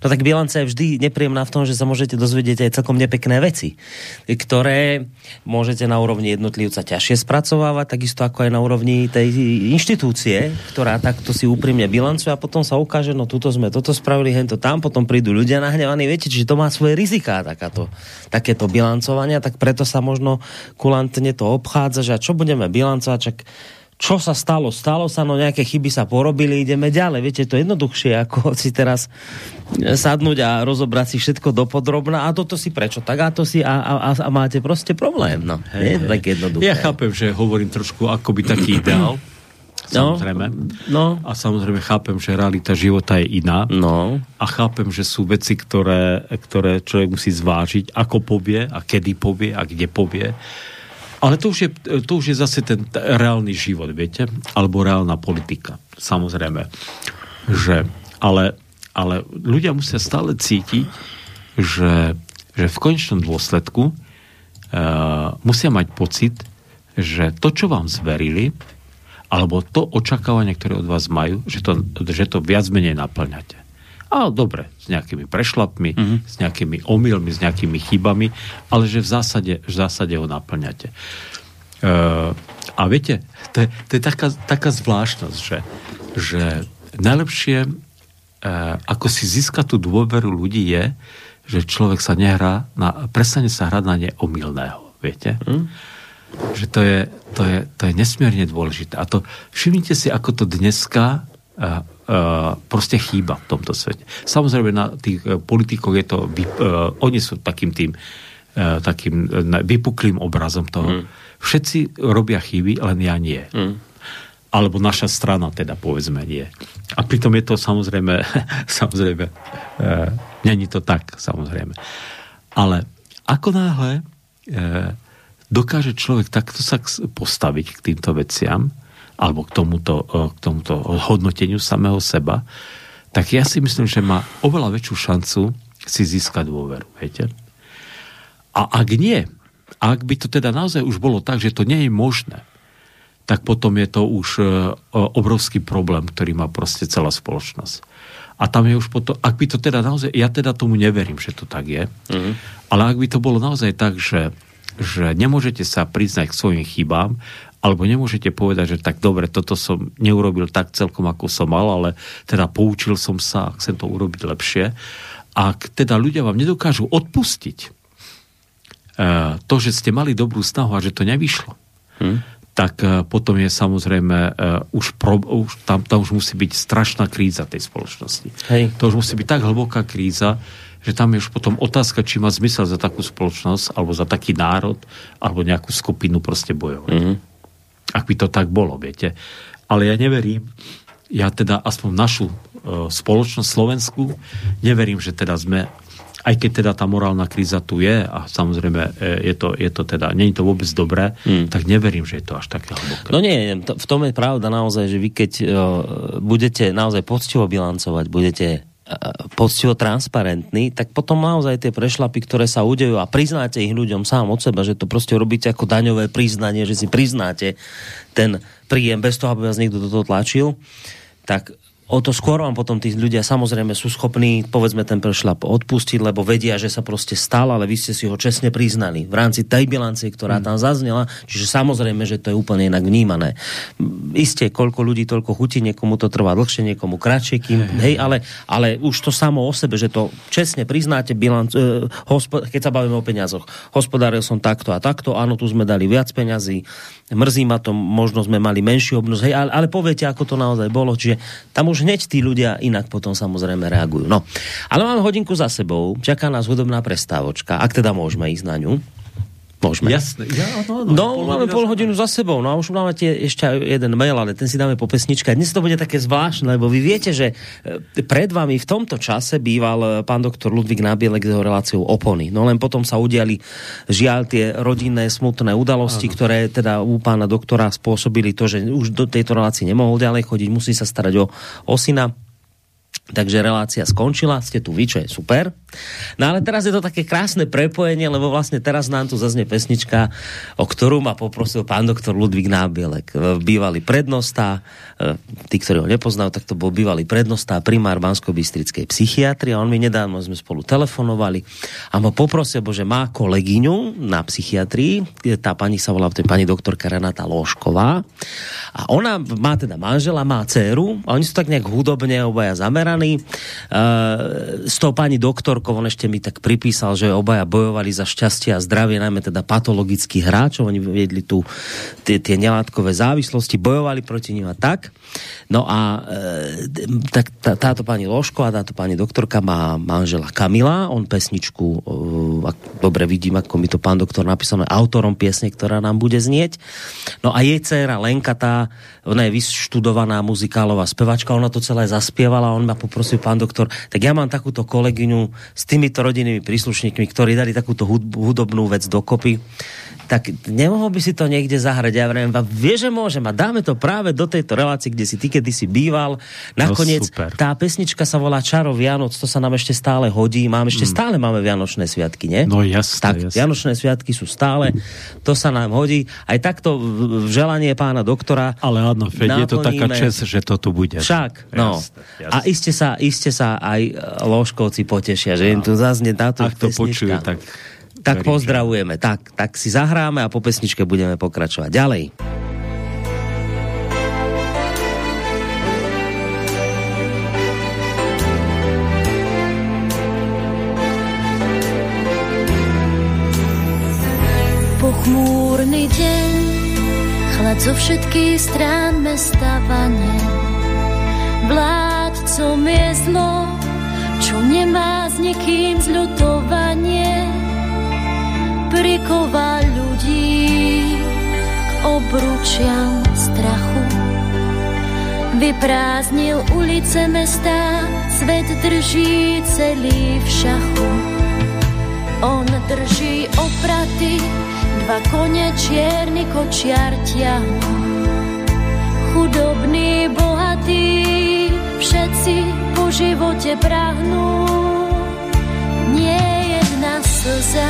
Speaker 1: No tak bilancia je vždy nepríjemná v tom, že sa môžete dozvedieť aj celkom nepekné veci, ktoré môžete na úrovni jednotlivca ťažšie spracovávať, takisto ako aj na úrovni tej inštitúcie, ktorá takto si úprimne bilancuje a potom sa ukáže, no tuto sme toto spravili, hento tam, potom prídu ľudia nahnevaní, viete, čiže to má svoje riziká takáto, takéto bilancovania, tak preto sa možno kulantne to obchádza, že čo budeme bilancovať, čak čo sa stalo? Stalo sa, no nejaké chyby sa porobili, ideme ďalej. Viete, to je jednoduchšie, ako <laughs> si teraz sadnúť a rozobrať si všetko dopodrobná a toto si prečo tak a to si a, a, a máte proste problém. No, hey, je tak jednoduché.
Speaker 2: Ja chápem, že hovorím trošku akoby taký ideál. Samozrejme.
Speaker 1: No.
Speaker 2: A samozrejme chápem, že realita života je iná.
Speaker 1: No.
Speaker 2: A chápem, že sú veci, ktoré, ktoré človek musí zvážiť, ako povie a kedy povie a kde povie. Ale to už je, to už je zase ten reálny život, viete? Alebo reálna politika, samozrejme. Že, ale, ale ľudia musia stále cítiť, že, že v konečnom dôsledku uh, musia mať pocit, že to, čo vám zverili, alebo to očakávanie, ktoré od vás majú, že to, že to viac menej naplňate. A dobre, s nejakými prešlapmi, mm-hmm. s nejakými omylmi, s nejakými chybami, ale že v zásade, v zásade ho naplňate. Uh, a viete, to je, to je taká, taká zvláštnosť, že, že najlepšie, uh, ako si získať tú dôveru ľudí je, že človek sa nehrá, na, prestane sa hrať na neomilného, viete? Mm. Že to je, to, je, to je nesmierne dôležité. A to všimnite si, ako to dneska uh, uh, proste chýba v tomto svete. Samozrejme na tých uh, politikoch je to, uh, oni sú takým tým uh, takým uh, vypuklým obrazom toho. Mm. Všetci robia chyby, len ja nie. Mm. Alebo naša strana teda povedzme nie. A pritom je to samozrejme, <laughs> samozrejme, uh, není to tak, samozrejme. Ale ako náhle uh, dokáže človek takto sa postaviť k týmto veciam, alebo k tomuto, e, k tomuto hodnoteniu samého seba, tak ja si myslím, že má oveľa väčšiu šancu si získať dôveru. Viete? A ak nie, ak by to teda naozaj už bolo tak, že to nie je možné, tak potom je to už e, obrovský problém, ktorý má proste celá spoločnosť. A tam je už potom, ak by to teda naozaj, ja teda tomu neverím, že to tak je, mm-hmm. ale ak by to bolo naozaj tak, že, že nemôžete sa priznať k svojim chybám alebo nemôžete povedať, že tak dobre, toto som neurobil tak celkom, ako som mal, ale teda poučil som sa a chcem to urobiť lepšie. Ak teda ľudia vám nedokážu odpustiť e, to, že ste mali dobrú snahu a že to nevyšlo, hmm. tak e, potom je samozrejme uh, už, pro, už tam, tam už musí byť strašná kríza tej spoločnosti. Hej. To už musí byť tak hlboká kríza, že tam je už potom otázka, či má zmysel za takú spoločnosť, alebo za taký národ, alebo nejakú skupinu proste bojovať. Mm-hmm ak by to tak bolo, viete. Ale ja neverím, ja teda aspoň našu e, spoločnosť Slovensku, neverím, že teda sme aj keď teda tá morálna kríza tu je a samozrejme e, je to, je to teda, je to vôbec dobré, hmm. tak neverím, že je to až také hlboké.
Speaker 1: No nie, v tom je pravda naozaj, že vy keď uh, budete naozaj poctivo bilancovať, budete poctivo transparentní, tak potom naozaj tie prešlapy, ktoré sa udejú a priznáte ich ľuďom sám od seba, že to proste robíte ako daňové priznanie, že si priznáte ten príjem bez toho, aby vás niekto do toho tlačil, tak o to skôr vám potom tí ľudia samozrejme sú schopní, povedzme, ten prešlap odpustiť, lebo vedia, že sa proste stal, ale vy ste si ho čestne priznali v rámci tej bilancie, ktorá tam zaznela. Čiže samozrejme, že to je úplne inak vnímané. Isté, koľko ľudí, toľko chutí, niekomu to trvá dlhšie, niekomu kratšie, kým, hej, ale, ale už to samo o sebe, že to čestne priznáte bilanc, e, hospod, keď sa bavíme o peniazoch. Hospodáril som takto a takto, áno, tu sme dali viac peňazí, mrzí ma to, možno sme mali menší obnos, hej, ale, ale poviete, ako to naozaj bolo, čiže tam už hneď tí ľudia inak potom samozrejme reagujú. No, ale máme hodinku za sebou, čaká nás hudobná prestávočka, ak teda môžeme ísť na ňu. Môžeme.
Speaker 2: Jasne. Ja,
Speaker 1: no, no, no pol máme pol hodinu za sebou, no a už máme tie ešte jeden mail, ale ten si dáme po pesničke. Dnes to bude také zvláštne, lebo vy viete, že e, pred vami v tomto čase býval e, pán doktor Ludvík Nabielek s jeho reláciou opony. No len potom sa udiali žiaľ tie rodinné smutné udalosti, ano. ktoré teda u pána doktora spôsobili to, že už do tejto relácie nemohol ďalej chodiť, musí sa starať o, o syna Takže relácia skončila, ste tu vy, čo je super. No ale teraz je to také krásne prepojenie, lebo vlastne teraz nám tu zaznie pesnička, o ktorú ma poprosil pán doktor Ludvík Nábielek. Bývalý prednosta, e, tí, ktorí ho nepoznajú, tak to bol bývalý prednosta primár Bansko-Bystrickej psychiatrie. On mi nedávno sme spolu telefonovali a ma poprosil, že má kolegyňu na psychiatrii, tá pani sa volá, to je pani doktorka Renata Lošková a ona má teda manžela, má dceru a oni sú tak nejak hudobne obaja zameraní strany. Uh, s tou pani doktorkou, on ešte mi tak pripísal, že obaja bojovali za šťastie a zdravie, najmä teda patologických hráčov. Oni viedli tu tie, tie nelátkové závislosti, bojovali proti nim a tak. No a e, tak tá, táto pani Loško a táto pani doktorka má manžela Kamila, on pesničku, e, ak dobre vidím, ako mi to pán doktor napísal, autorom piesne, ktorá nám bude znieť. No a jej dcera Lenka, tá, ona je vyštudovaná muzikálová spevačka, ona to celé zaspievala, on ma poprosil pán doktor, tak ja mám takúto kolegyňu s týmito rodinnými príslušníkmi, ktorí dali takúto hudobnú vec dokopy tak nemohol by si to niekde zahrať. Ja vrem, vie, že môžem a dáme to práve do tejto relácie, kde si ty kedy si býval. Nakoniec no, tá pesnička sa volá Čaro Vianoc, to sa nám ešte stále hodí. Mám ešte mm. stále máme Vianočné sviatky, nie?
Speaker 2: No jasné,
Speaker 1: Tak,
Speaker 2: jasné.
Speaker 1: Vianočné sviatky sú stále, to sa nám hodí. Aj takto v želanie pána doktora
Speaker 2: Ale áno, je to taká čest, že to tu bude.
Speaker 1: Však, no. Jasné, jasné. A iste sa, iste sa aj e, ložkovci potešia, že im tu zaznie táto
Speaker 2: Ak to počujú, tak
Speaker 1: tak pozdravujeme. Tak, tak si zahráme a po pesničke budeme pokračovať. Ďalej.
Speaker 3: Pochmúrny deň, chlad zo všetkých strán mesta vanie. Vládcom je zlo, čo nemá s nikým zľutovanie priková ľudí k obručiam strachu. Vyprázdnil ulice mesta, svet drží celý v šachu. On drží opraty, dva kone čierny kočiar ťahu. Chudobný, bohatý, všetci po živote prahnú. Nie jedna slza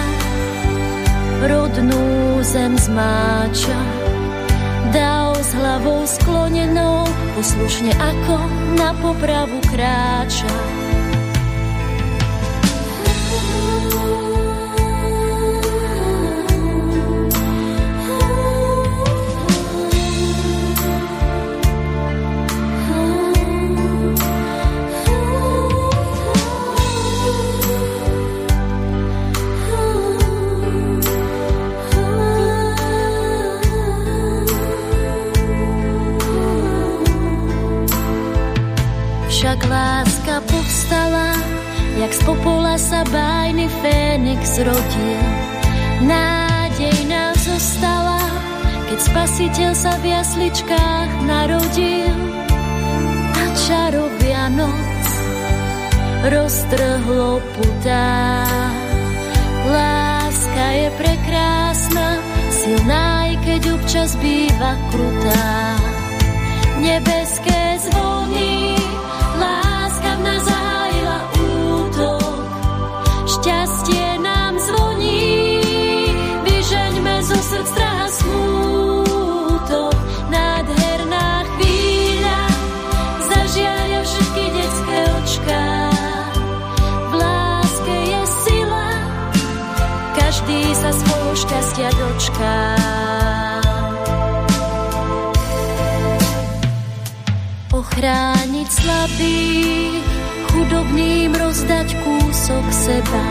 Speaker 3: rodnú zem zmáča. Dal s hlavou sklonenou, poslušne ako na popravu kráča. Z popola sa bájny Fénix rodil. Nádej nám zostala, keď spasiteľ sa v jasličkách narodil. A čarovia noc roztrhlo putá. Láska je prekrásna, silná, aj keď občas býva krutá. Nebeské zvony, šťastia dočká. Ochrániť slabých, chudobným rozdať kúsok seba.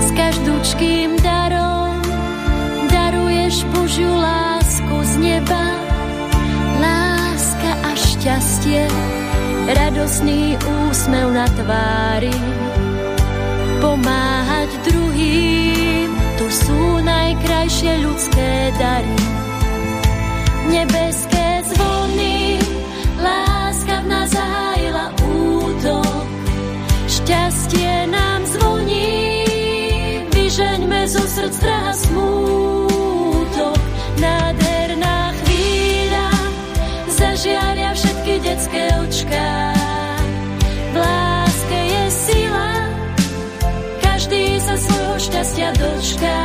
Speaker 3: S každúčkým darom daruješ Božiu lásku z neba. Láska a šťastie, radosný úsmev na tvári. Pomáhať druhým, sú najkrajšie ľudské dary. Nebeské zvony, láska v nás šťastie nám zvoní, vyžeňme zo srdc strach smútok. Nádherná chvíľa, zažiaria všetky detské očká. V šťastia dočká.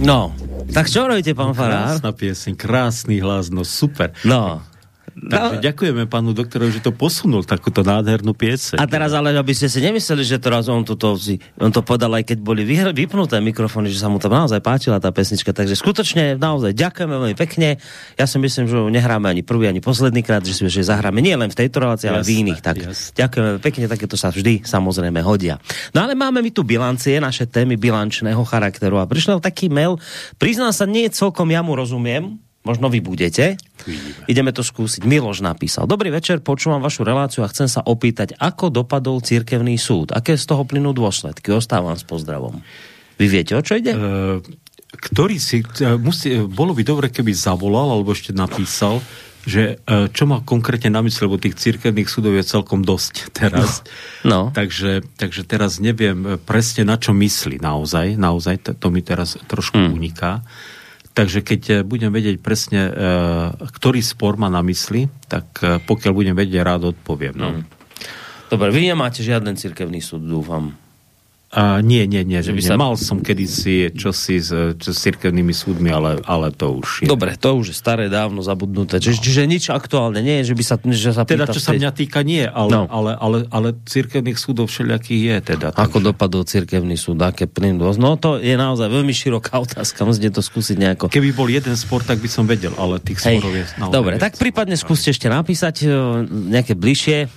Speaker 1: No, tak čo robíte, pán Farár?
Speaker 2: Krásna pieseň, krásny hlas, no super.
Speaker 1: No,
Speaker 2: Takže
Speaker 1: No.
Speaker 2: ďakujeme pánu doktorovi, že to posunul, takúto nádhernú pieseň.
Speaker 1: A teraz ale, aby ste si nemysleli, že teraz on, toto, on to podal, aj keď boli vyhr- vypnuté mikrofóny, že sa mu tam naozaj páčila tá pesnička. Takže skutočne, naozaj, ďakujeme veľmi pekne. Ja si myslím, že nehráme ani prvý, ani posledný krát, že si že zahráme nie len v tejto relácii, ale v iných. Tak
Speaker 2: jasné.
Speaker 1: ďakujeme pekne, takéto sa vždy samozrejme hodia. No ale máme my tu bilancie, naše témy bilančného charakteru. A prišiel taký mail, priznám sa, nie celkom ja mu rozumiem, Možno vy budete. Ideme to skúsiť. Miloš napísal. Dobrý večer, počúvam vašu reláciu a chcem sa opýtať, ako dopadol cirkevný súd? Aké z toho plynú dôsledky? Ostávam s pozdravom. Vy viete, o čo ide?
Speaker 2: E, ktorý si, e, musí, e, bolo by dobre, keby zavolal, alebo ešte napísal, že čo má konkrétne na mysli, lebo tých cirkevných súdov je celkom dosť <laughs> teraz.
Speaker 1: No.
Speaker 2: Takže, takže teraz neviem presne na čo myslí naozaj. Naozaj, to, to mi teraz trošku
Speaker 1: Hmm.
Speaker 2: uniká. Takže keď e, budem vedieť presne, e, ktorý spor má na mysli, tak e, pokiaľ budem vedieť, rád odpoviem. No.
Speaker 1: Hmm. Dobre, vy nemáte žiaden cirkevný súd, dúfam.
Speaker 2: A nie, nie, nie.
Speaker 1: Že by sa-
Speaker 2: Mal som kedysi čosi s, čo, s cirkevnými súdmi, ale, ale to už je.
Speaker 1: Dobre, to už je staré, dávno zabudnuté. Čiže, čiže nič aktuálne nie je, že by sa, že sa
Speaker 2: Teda, čo sa mňa týka, nie, ale,
Speaker 1: No.
Speaker 2: no. ale, ale, ale cirkevných súdov všelijakých je teda.
Speaker 1: Ako dopadol cirkevný súd, aké plyn dôsť. No to je naozaj veľmi široká <laughs> otázka, musíte to skúsiť nejako.
Speaker 2: Keby bol jeden spor, tak by som vedel, ale tých
Speaker 1: Hej.
Speaker 2: sporov je naozaj
Speaker 1: Dobre, tak prípadne skúste ešte napísať e, nejaké bližšie e,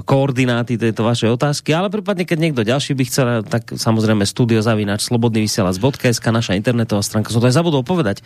Speaker 1: koordináty tejto vašej otázky, ale prípadne, keď niekto ďalší by chcel, tak samozrejme studio zavinač slobodný vysielač.sk, naša internetová stránka. Som to aj zabudol povedať.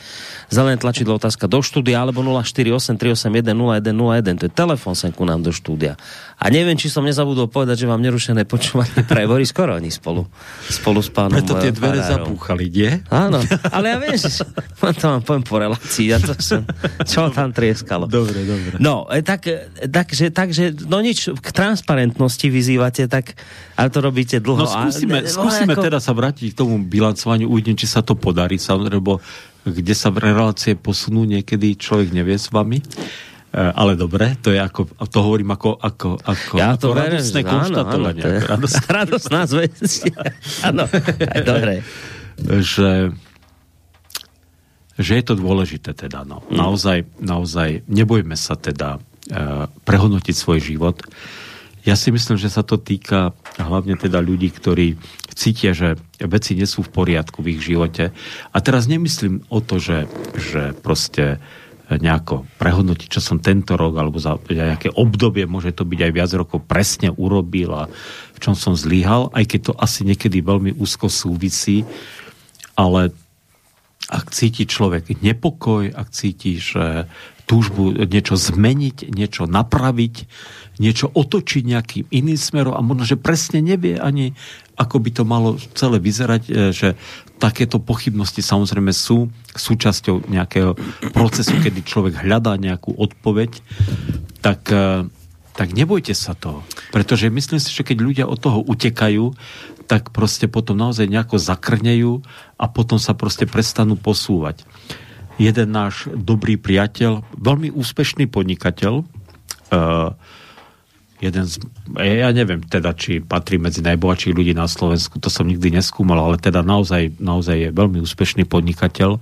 Speaker 1: Zelené tlačidlo otázka do štúdia alebo 048 381 0101. To je telefon sem ku nám do štúdia. A neviem, či som nezabudol povedať, že vám nerušené počúvanie praje Boris Koroni spolu, spolu s pánom
Speaker 2: Preto tie
Speaker 1: e,
Speaker 2: dvere
Speaker 1: Farárom.
Speaker 2: zapúchali, nie?
Speaker 1: Áno, ale ja viem, že <laughs> to vám poviem po relácii, ja to som, čo tam trieskalo.
Speaker 2: Dobre, dobre.
Speaker 1: No, e, tak, e, takže, takže, no nič, k transparentnosti vyzývate, tak, ale to robíte dlho.
Speaker 2: No skúsime,
Speaker 1: A,
Speaker 2: skúsime
Speaker 1: ako-
Speaker 2: teda sa vrátiť k tomu bilancovaniu, uvidím, či sa to podarí, samozrejme, lebo kde sa relácie posunú, niekedy človek nevie s vami. E, Ale dobre, to je ako, to hovorím ako, ako, ako,
Speaker 1: Ja
Speaker 2: ako
Speaker 1: to verím,
Speaker 2: radostné
Speaker 1: že áno, áno,
Speaker 2: konštatovanie.
Speaker 1: to je
Speaker 2: ako radostné <laughs>
Speaker 1: radostná zväz. <laughs> Áno, aj dobre.
Speaker 2: že, že je to dôležité teda. No.
Speaker 1: Mm.
Speaker 2: Naozaj, naozaj nebojme sa teda uh, prehodnotiť svoj život. Ja si myslím, že sa to týka hlavne teda ľudí, ktorí cítia, že veci nie sú v poriadku v ich živote. A teraz nemyslím o to, že, že proste nejako prehodnotiť, čo som tento rok alebo za nejaké obdobie, môže to byť aj viac rokov, presne urobil a v čom som zlyhal, aj keď to asi niekedy veľmi úzko súvisí, ale ak cíti človek nepokoj, ak cíti, že túžbu niečo zmeniť, niečo napraviť, niečo otočiť nejakým iným smerom a možno, že presne nevie ani, ako by to malo celé vyzerať, e, že takéto pochybnosti samozrejme sú súčasťou nejakého procesu, kedy človek hľadá nejakú odpoveď, tak, e, tak nebojte sa toho. Pretože myslím si, že keď ľudia od toho utekajú, tak proste potom naozaj nejako zakrnejú a potom sa proste prestanú posúvať. Jeden náš dobrý priateľ, veľmi úspešný podnikateľ, uh, jeden z, ja neviem teda, či patrí medzi najbohatších ľudí na Slovensku, to som nikdy neskúmal, ale teda naozaj, naozaj je veľmi úspešný podnikateľ,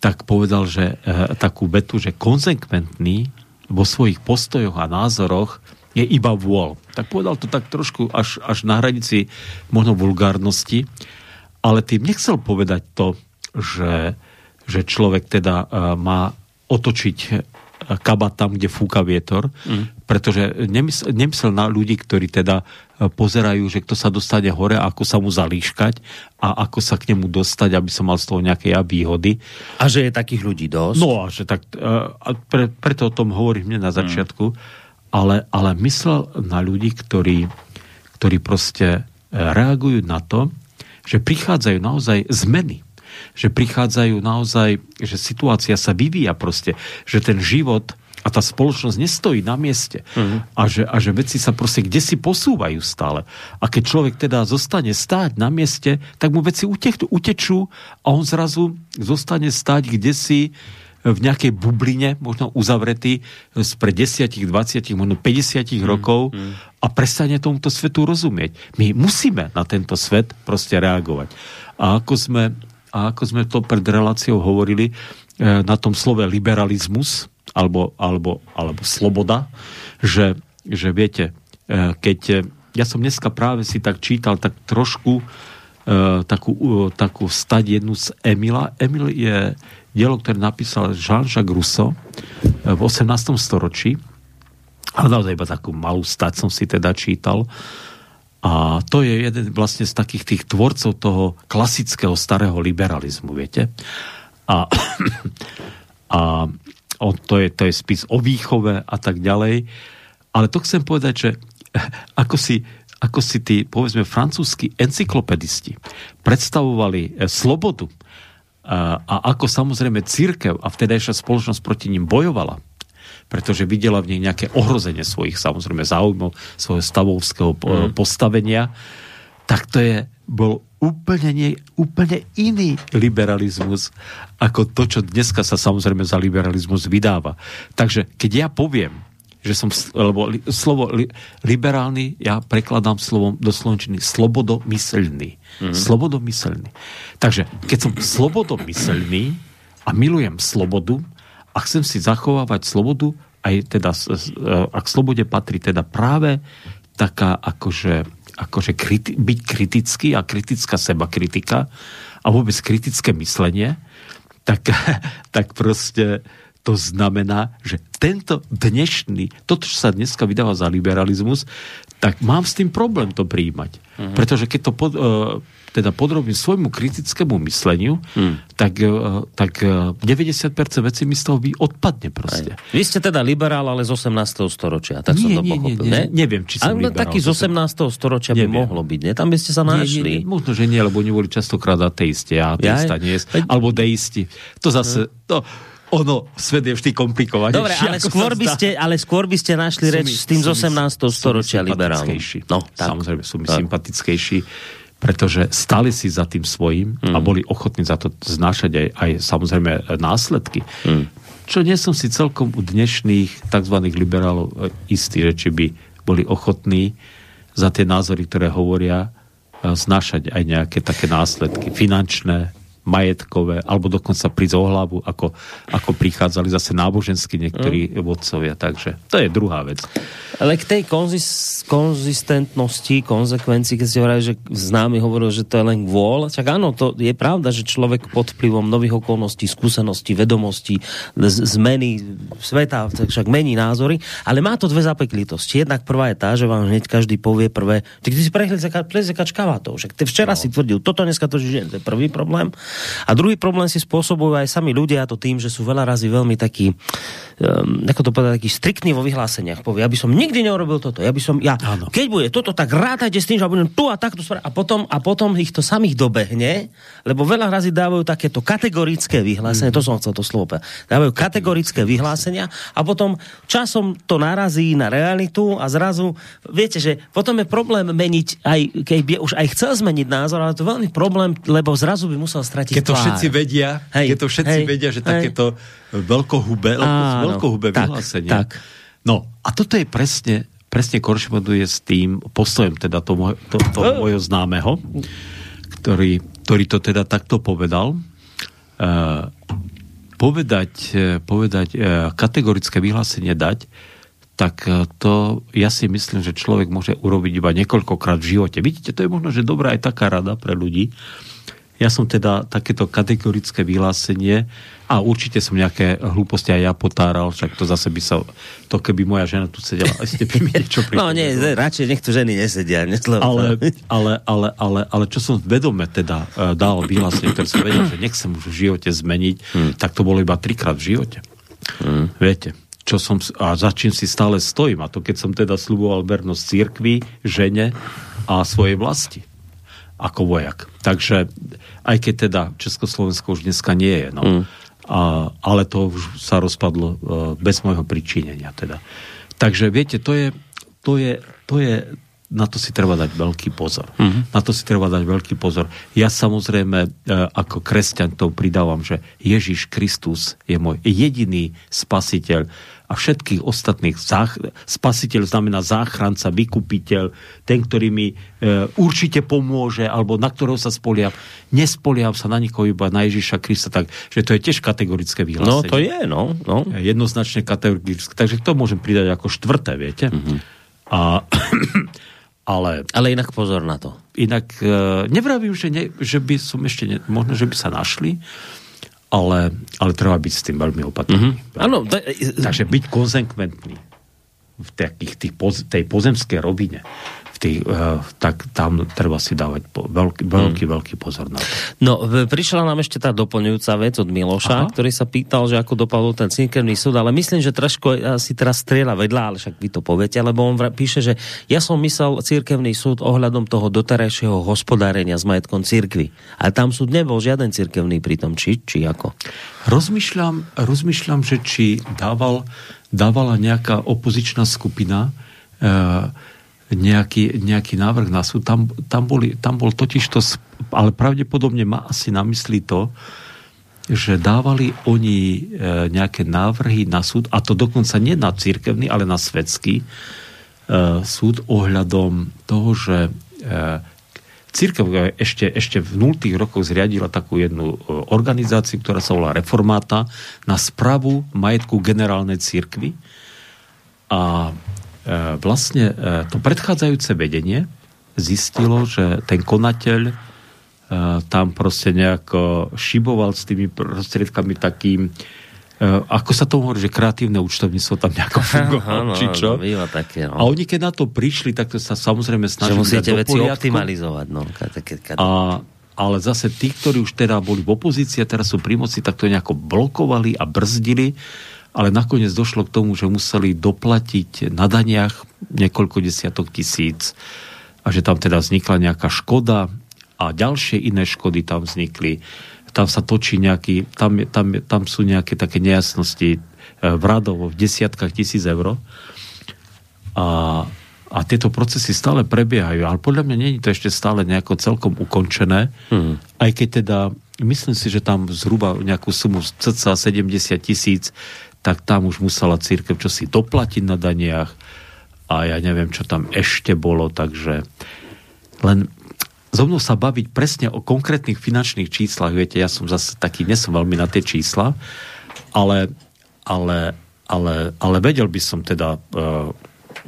Speaker 2: tak povedal, že e, takú vetu, že konzekventný vo svojich postojoch a názoroch je iba vôľ. Tak povedal to tak trošku až, až na hranici možno vulgárnosti, ale tým nechcel povedať to, že, že človek teda uh, má otočiť uh, kabát tam, kde fúka vietor, mm. pretože nemysl, nemyslel na ľudí, ktorí teda uh, pozerajú, že kto sa dostane hore, ako sa mu zalíškať a ako sa k nemu dostať, aby som mal z toho nejaké ja výhody.
Speaker 1: A že je takých ľudí dosť?
Speaker 2: No a že tak, a pre, preto o tom hovorím hneď na začiatku, mm. ale, ale myslel na ľudí, ktorí, ktorí proste e, reagujú na to, že prichádzajú naozaj zmeny. Že prichádzajú naozaj, že situácia sa vyvíja proste, že ten život a tá spoločnosť nestojí na mieste. Mm. A, že, a že veci sa proste kde si posúvajú stále. A keď človek teda zostane stáť na mieste, tak mu veci utech, utečú a on zrazu zostane stáť kde si v nejakej bubline, možno uzavretý spred 10, 20, možno 50 rokov a prestane tomuto svetu rozumieť. My musíme na tento svet proste reagovať. A ako sme, a ako sme to pred reláciou hovorili, e, na tom slove liberalizmus, alebo, alebo, alebo sloboda, že, že viete, e, keď ja som dneska práve si tak čítal tak trošku takú, takú stať jednu z Emila. Emil je dielo, ktoré napísal Jean-Jacques Rousseau v 18. storočí. Ale naozaj iba takú malú stať som si teda čítal. A to je jeden vlastne z takých tých tvorcov toho klasického starého liberalizmu, viete. A, <coughs> a on, to, je, to je spis o výchove a tak ďalej. Ale to chcem povedať, že <laughs> ako si, ako si tí, povedzme, francúzski encyklopedisti predstavovali eh, slobodu a, a ako samozrejme církev a vtedajšia spoločnosť proti ním bojovala, pretože videla v nej nejaké ohrozenie svojich samozrejme záujmov, svojho stavovského mm. postavenia, tak to je, bol úplne, nie, úplne iný liberalizmus ako to, čo dneska sa samozrejme za liberalizmus vydáva. Takže keď ja poviem, že som, lebo li, slovo li, liberálny, ja prekladám slovom do slovenčiny slobodomyselný. Mm-hmm. Slobodomyselný. Takže keď som slobodomyselný a milujem slobodu, a chcem si zachovávať slobodu, aj teda, a k slobode patrí teda práve taká akože, akože kriti, byť kritický a kritická seba kritika a vôbec kritické myslenie, tak, <laughs> tak proste to znamená, že tento dnešný, toto, čo sa dneska vydáva za liberalizmus, tak mám s tým problém to príjmať. Uh-huh. Pretože keď to pod, uh, teda podrobím svojmu kritickému mysleniu, hmm. tak, e, tak 90% e, vecí mi z toho odpadne proste.
Speaker 1: Aj. Vy ste teda liberál, ale z 18. storočia, tak nie, som to nie, pochopil. Nie,
Speaker 2: nie, neviem, či som
Speaker 1: ale taký z 18. storočia by neviem. mohlo byť, nie? Tam by ste sa našli. Nie, nie,
Speaker 2: možno, že nie, lebo oni boli častokrát ateisti, ja ateista ja, nie alebo deisti. To zase, to, ono, svet je vždy komplikovaný.
Speaker 1: Dobre, ale skôr, by ste, ale skôr by ste našli reč s tým z 18. storočia liberálom.
Speaker 2: No, tak. Samozrejme, sú mi tak. sympatickejší pretože stali si za tým svojím mm. a boli ochotní za to znášať aj, aj samozrejme následky. Mm. Čo nie som si celkom u dnešných tzv. liberálov e, istý, že či by boli ochotní za tie názory, ktoré hovoria, e, znášať aj nejaké také následky finančné, majetkové, alebo dokonca prísť o hlavu, ako, ako prichádzali zase náboženskí niektorí mm. vodcovia. Takže to je druhá vec.
Speaker 1: Ale k tej konzis, konzistentnosti, konsekvencii, keď ste hovorili, že známy hovoril, že to je len vôľ, tak áno, to je pravda, že človek pod vplyvom nových okolností, skúseností, vedomostí, zmeny sveta, však mení názory, ale má to dve zapeklitosti. Jednak prvá je tá, že vám hneď každý povie prvé, ty si prehľadzač to, že včera no. si tvrdil, toto dneska to, že to je prvý problém. A druhý problém si spôsobujú aj sami ľudia, a to tým, že sú veľa razy veľmi takí, um, ako to povedať, takí striktní vo vyhláseniach. Povie, ja by som nikdy neurobil toto, ja by som, ja, Áno. keď bude toto, tak rátajte s tým, že budem tu a takto a potom, a potom ich to samých dobehne, lebo veľa razy dávajú takéto kategorické vyhlásenia, mm. to som chcel to slovo povedať, dávajú kategorické vyhlásenia a potom časom to narazí na realitu a zrazu, viete, že potom je problém meniť aj, keď by už aj chcel zmeniť názor, ale to je veľmi problém, lebo zrazu by musel stratiť
Speaker 2: keď to všetci vedia, hej, keď to všetci hej, vedia, že hej. takéto veľkohube, Áno, veľkohube tak, vyhlásenie. Tak. No, a toto je presne, presne korešponduje s tým postojem teda to, môj, to, to môjho známeho, ktorý, ktorý to teda takto povedal. Uh, povedať, e, povedať uh, kategorické vyhlásenie dať, tak to ja si myslím, že človek môže urobiť iba niekoľkokrát v živote. Vidíte, to je možno, že dobrá aj taká rada pre ľudí, ja som teda takéto kategorické vyhlásenie a určite som nejaké hlúposti aj ja potáral, však to zase by sa, to keby moja žena tu sedela, a ste by mi niečo
Speaker 1: No nie, radšej nech tu ženy nesedia.
Speaker 2: Ale, ale, ale, ale, ale čo som vedome teda uh, dal vyhlásenie, ktoré som vedel, že nechcem už v živote zmeniť, hmm. tak to bolo iba trikrát v živote. Hmm. Viete, čo som, a za čím si stále stojím. A to keď som teda sluboval vernosť církvi, žene a svojej vlasti ako vojak. Takže aj keď teda Československo už dneska nie je, no, mm. a, ale to už sa rozpadlo uh, bez môjho pričinenia teda. Takže viete, to je, to je, to je na to si treba dať veľký pozor. Mm-hmm. Na to si treba dať veľký pozor. Ja samozrejme e, ako kresťan to pridávam, že Ježiš Kristus je môj jediný spasiteľ a všetkých ostatných. Zách, spasiteľ znamená záchranca, vykupiteľ, ten, ktorý mi e, určite pomôže, alebo na ktorého sa spoliam. Nespoliam sa na nikoho, iba na Ježiša Krista, takže to je tiež kategorické vyhlásenie.
Speaker 1: No to je, no. no.
Speaker 2: Jednoznačne kategorické. Takže to môžem pridať ako štvrté, viete. Mm-hmm. A ale...
Speaker 1: Ale inak pozor na to.
Speaker 2: Inak e, nevravím, že, ne, že by som ešte, ne, možno, že by sa našli, ale, ale treba byť s tým veľmi opatrný. Mm-hmm.
Speaker 1: Ano,
Speaker 2: da, Takže byť konzekventný v takých, tých, tej pozemskej rovine tých, uh, tak tam treba si dávať veľký, veľký, hmm. veľký pozor na to.
Speaker 1: No, prišla nám ešte tá doplňujúca vec od Miloša, Aha. ktorý sa pýtal, že ako dopadol ten církevný súd, ale myslím, že trošku si teraz strieľa vedľa, ale však vy to poviete, lebo on píše, že ja som myslel církevný súd ohľadom toho doterajšieho hospodárenia s majetkom církvy. Ale tam súd nebol žiaden církevný pritom, či, či ako?
Speaker 2: Rozmýšľam, rozmýšľam, že či dával, dávala nejaká opozičná skupina uh, nejaký, nejaký návrh na súd. Tam, tam, boli, tam bol totiž to, ale pravdepodobne má asi na mysli to, že dávali oni e, nejaké návrhy na súd, a to dokonca nie na církevný, ale na svetský e, súd ohľadom toho, že e, církev ešte, ešte v 0. rokoch zriadila takú jednu organizáciu, ktorá sa volá Reformáta, na spravu majetku generálnej církvy. A vlastne e, to predchádzajúce vedenie zistilo, že ten konateľ e, tam proste nejako šiboval s tými prostriedkami takým ako sa to hovorí, že kreatívne účtovníctvo tam nejako <laughs> fungovalo, či čo?
Speaker 1: No, také, no.
Speaker 2: A oni keď na to prišli, tak to sa samozrejme snažili
Speaker 1: Že musíte veci poriadku. optimalizovať, no.
Speaker 2: A, ale zase tí, ktorí už teda boli v opozícii a teraz sú pri moci, tak to nejako blokovali a brzdili ale nakoniec došlo k tomu, že museli doplatiť na daniach niekoľko desiatok tisíc a že tam teda vznikla nejaká škoda a ďalšie iné škody tam vznikli. Tam sa točí nejaký, tam, tam, tam sú nejaké také nejasnosti e, v radovo v desiatkách tisíc eur. A, a tieto procesy stále prebiehajú, ale podľa mňa nie je to ešte stále nejako celkom ukončené, hmm. aj keď teda myslím si, že tam zhruba nejakú sumu cca 70 tisíc tak tam už musela církev čosi doplatiť na daniach a ja neviem, čo tam ešte bolo, takže len so mnou sa baviť presne o konkrétnych finančných číslach, viete, ja som zase taký, nesom veľmi na tie čísla, ale, ale, ale, ale vedel by som teda uh,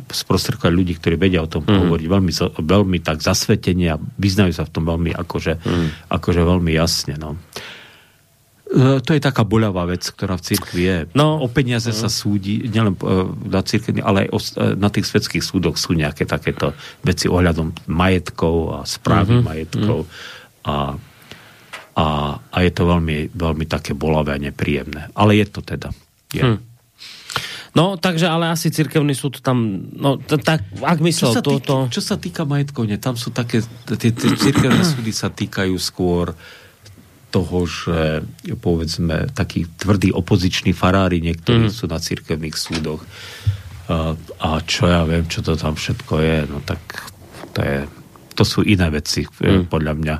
Speaker 2: sprostredkovať ľudí, ktorí vedia o tom mm. hovoriť veľmi, veľmi tak zasvetenie a vyznajú sa v tom veľmi akože, mm. akože veľmi jasne. No. To je taká boľavá vec, ktorá v cirkvi je. No, o peniaze no. sa súdi, nielen e, na cirkvi, ale aj o, e, na tých svetských súdoch sú nejaké takéto veci ohľadom majetkov a správy mm-hmm. majetkov. Mm-hmm. A, a, a je to veľmi, veľmi také bolavé a nepríjemné. Ale je to teda. Je. Hm.
Speaker 1: No, takže ale asi cirkevný súd tam, no, t- tak, ak myslel čo sa
Speaker 2: týka, Čo sa týka majetkov, nie, tam sú také, tie, tie cirkevné súdy sa týkajú skôr toho, že povedzme takí tvrdí opoziční farári niektorí mm. sú na cirkevných súdoch a, a čo ja viem, čo to tam všetko je, no tak to, je, to sú iné veci mm. podľa mňa.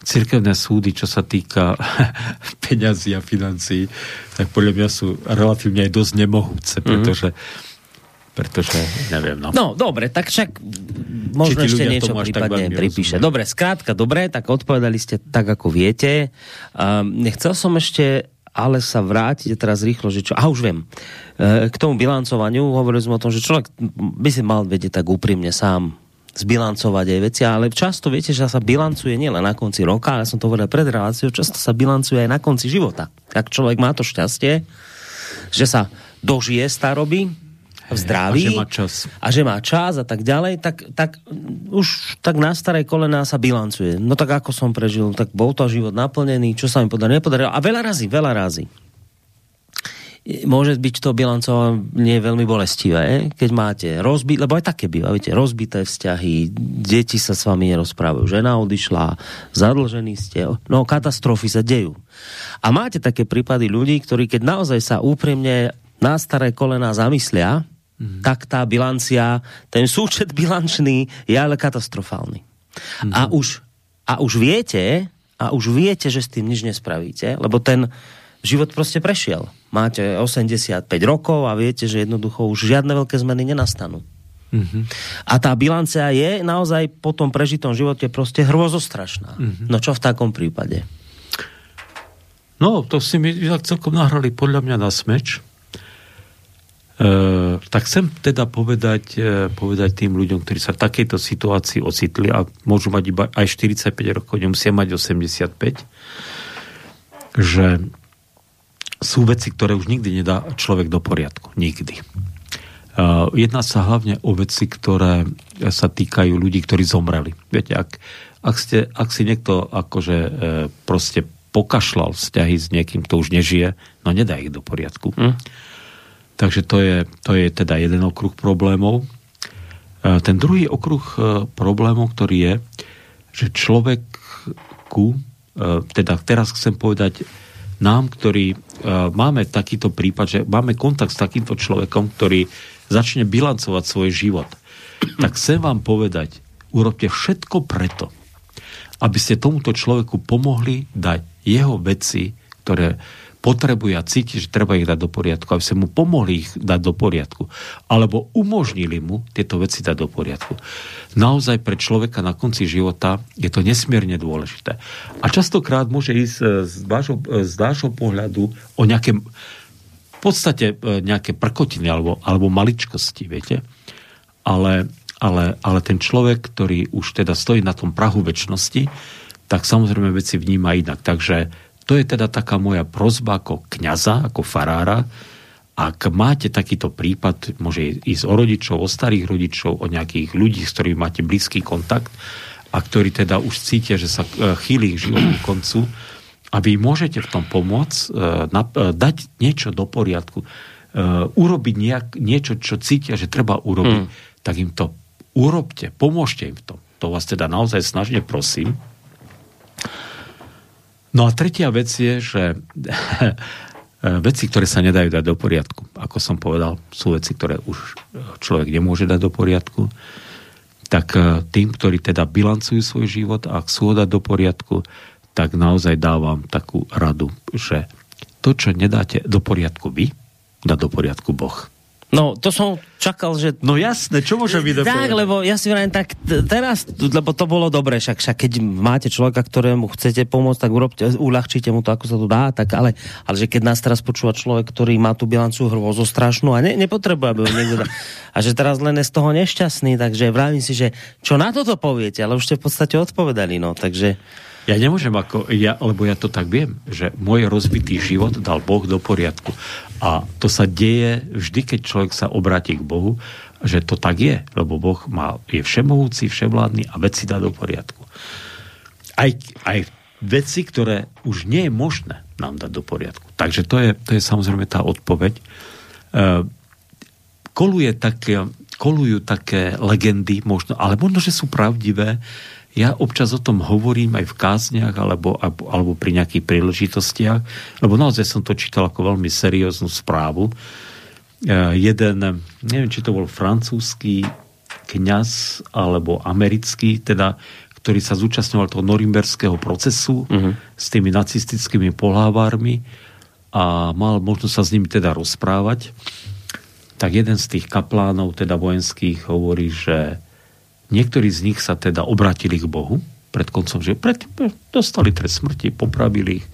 Speaker 2: Cirkevné súdy, čo sa týka <laughs> peňazí a financií, tak podľa mňa sú relatívne aj dosť nemohúce, mm. Pretože neviem, no.
Speaker 1: No, dobre, tak však možno ešte niečo prípadne pripíše. Rozumie. Dobre, skrátka, dobre, tak odpovedali ste tak, ako viete. Um, nechcel som ešte ale sa vrátiť teraz rýchlo, že čo... A už viem. E, k tomu bilancovaniu hovorili sme o tom, že človek by si mal vedieť tak úprimne sám zbilancovať aj veci, ale často viete, že sa bilancuje nielen na konci roka, ale som to povedal pred reláciou, často sa bilancuje aj na konci života. Ak človek má to šťastie, že sa dožije staroby, v zdraví.
Speaker 2: A že má čas.
Speaker 1: A že má čas a tak ďalej, tak, tak už tak na starej kolená sa bilancuje. No tak ako som prežil, tak bol to život naplnený, čo sa mi podarilo, nepodarilo. A veľa razy, veľa razy. Môže byť to bilancovanie veľmi bolestivé, keď máte rozbité, lebo aj také býva, viete, rozbité vzťahy, deti sa s vami nerozprávajú, žena odišla, zadlžení ste, no katastrofy sa dejú. A máte také prípady ľudí, ktorí keď naozaj sa úprimne na staré kolená zamyslia, mm. tak tá bilancia, ten súčet bilančný je ale katastrofálny. Mm. A, už, a už viete, a už viete, že s tým nič nespravíte, lebo ten život proste prešiel. Máte 85 rokov a viete, že jednoducho už žiadne veľké zmeny nenastanú. Mm-hmm. A tá bilancia je naozaj po tom prežitom živote proste hrozostrašná. Mm-hmm. No čo v takom prípade?
Speaker 2: No, to si mi celkom nahrali podľa mňa na smeč. E, tak chcem teda povedať, e, povedať tým ľuďom, ktorí sa v takejto situácii ocitli a môžu mať iba aj 45 rokov, nemusia mať 85, že sú veci, ktoré už nikdy nedá človek do poriadku. Nikdy. Uh, jedná sa hlavne o veci, ktoré sa týkajú ľudí, ktorí zomreli. Viete, ak, ak, ste, ak si niekto akože proste pokašľal vzťahy s niekým, kto už nežije, no nedá ich do poriadku. Hm? Takže to je, to je teda jeden okruh problémov. E, ten druhý okruh e, problémov, ktorý je, že človeku, e, teda teraz chcem povedať nám, ktorí máme takýto prípad, že máme kontakt s takýmto človekom, ktorý začne bilancovať svoj život, tak chcem vám povedať, urobte všetko preto, aby ste tomuto človeku pomohli dať jeho veci, ktoré potrebuje a cíti, že treba ich dať do poriadku, aby ste mu pomohli ich dať do poriadku, alebo umožnili mu tieto veci dať do poriadku. Naozaj pre človeka na konci života je to nesmierne dôležité. A častokrát môže ísť e, z vášho, e, pohľadu o nejaké v podstate e, nejaké prkotiny alebo, alebo maličkosti, viete? Ale ale, ale ten človek, ktorý už teda stojí na tom prahu väčšnosti, tak samozrejme veci vníma inak. Takže to je teda taká moja prozba ako kňaza, ako farára. Ak máte takýto prípad, môže ísť o rodičov, o starých rodičov, o nejakých ľudí, s ktorými máte blízky kontakt a ktorí teda už cítia, že sa e, chýli k životnú koncu a vy môžete v tom pomôcť, e, e, dať niečo do poriadku, urobiť nejak, niečo, čo cítia, že treba urobiť, mm. tak im to urobte, pomôžte im v tom. To vás teda naozaj snažne prosím. No a tretia vec je, že <laughs> veci, ktoré sa nedajú dať do poriadku, ako som povedal, sú veci, ktoré už človek nemôže dať do poriadku, tak e, tým, ktorí teda bilancujú svoj život a chcú ho dať do poriadku, tak naozaj dávam takú radu, že to, čo nedáte do poriadku vy, dá do poriadku Boh.
Speaker 1: No, to som čakal, že...
Speaker 2: No jasné, čo môže byť
Speaker 1: Tak, lebo ja si vrajím, tak teraz, lebo to bolo dobre, však, však keď máte človeka, ktorému chcete pomôcť, tak urobte, uľahčite mu to, ako sa to dá, tak ale, ale že keď nás teraz počúva človek, ktorý má tú bilancu hrôzo strašnú a ne, nepotrebuje, aby ho niekto dá, a že teraz len je z toho nešťastný, takže vravím si, že čo na toto poviete, ale už ste v podstate odpovedali, no, takže...
Speaker 2: Ja nemôžem ako, ja, lebo ja to tak viem, že môj rozbitý život dal Boh do poriadku. A to sa deje vždy, keď človek sa obráti k Bohu, že to tak je, lebo Boh má, je všemohúci, vševládny a veci dá do poriadku. Aj, aj veci, ktoré už nie je možné nám dať do poriadku. Takže to je, to je samozrejme tá odpoveď. E, koluje také, kolujú také legendy, možno, ale možno, že sú pravdivé, ja občas o tom hovorím aj v kázniach alebo, alebo, pri nejakých príležitostiach, lebo naozaj som to čítal ako veľmi serióznu správu. E, jeden, neviem, či to bol francúzsky kňaz alebo americký, teda, ktorý sa zúčastňoval toho norimberského procesu uh-huh. s tými nacistickými pohľavármi a mal možnosť sa s nimi teda rozprávať, tak jeden z tých kaplánov, teda vojenských, hovorí, že Niektorí z nich sa teda obratili k Bohu pred koncom, že pred, dostali trest smrti, popravili ich,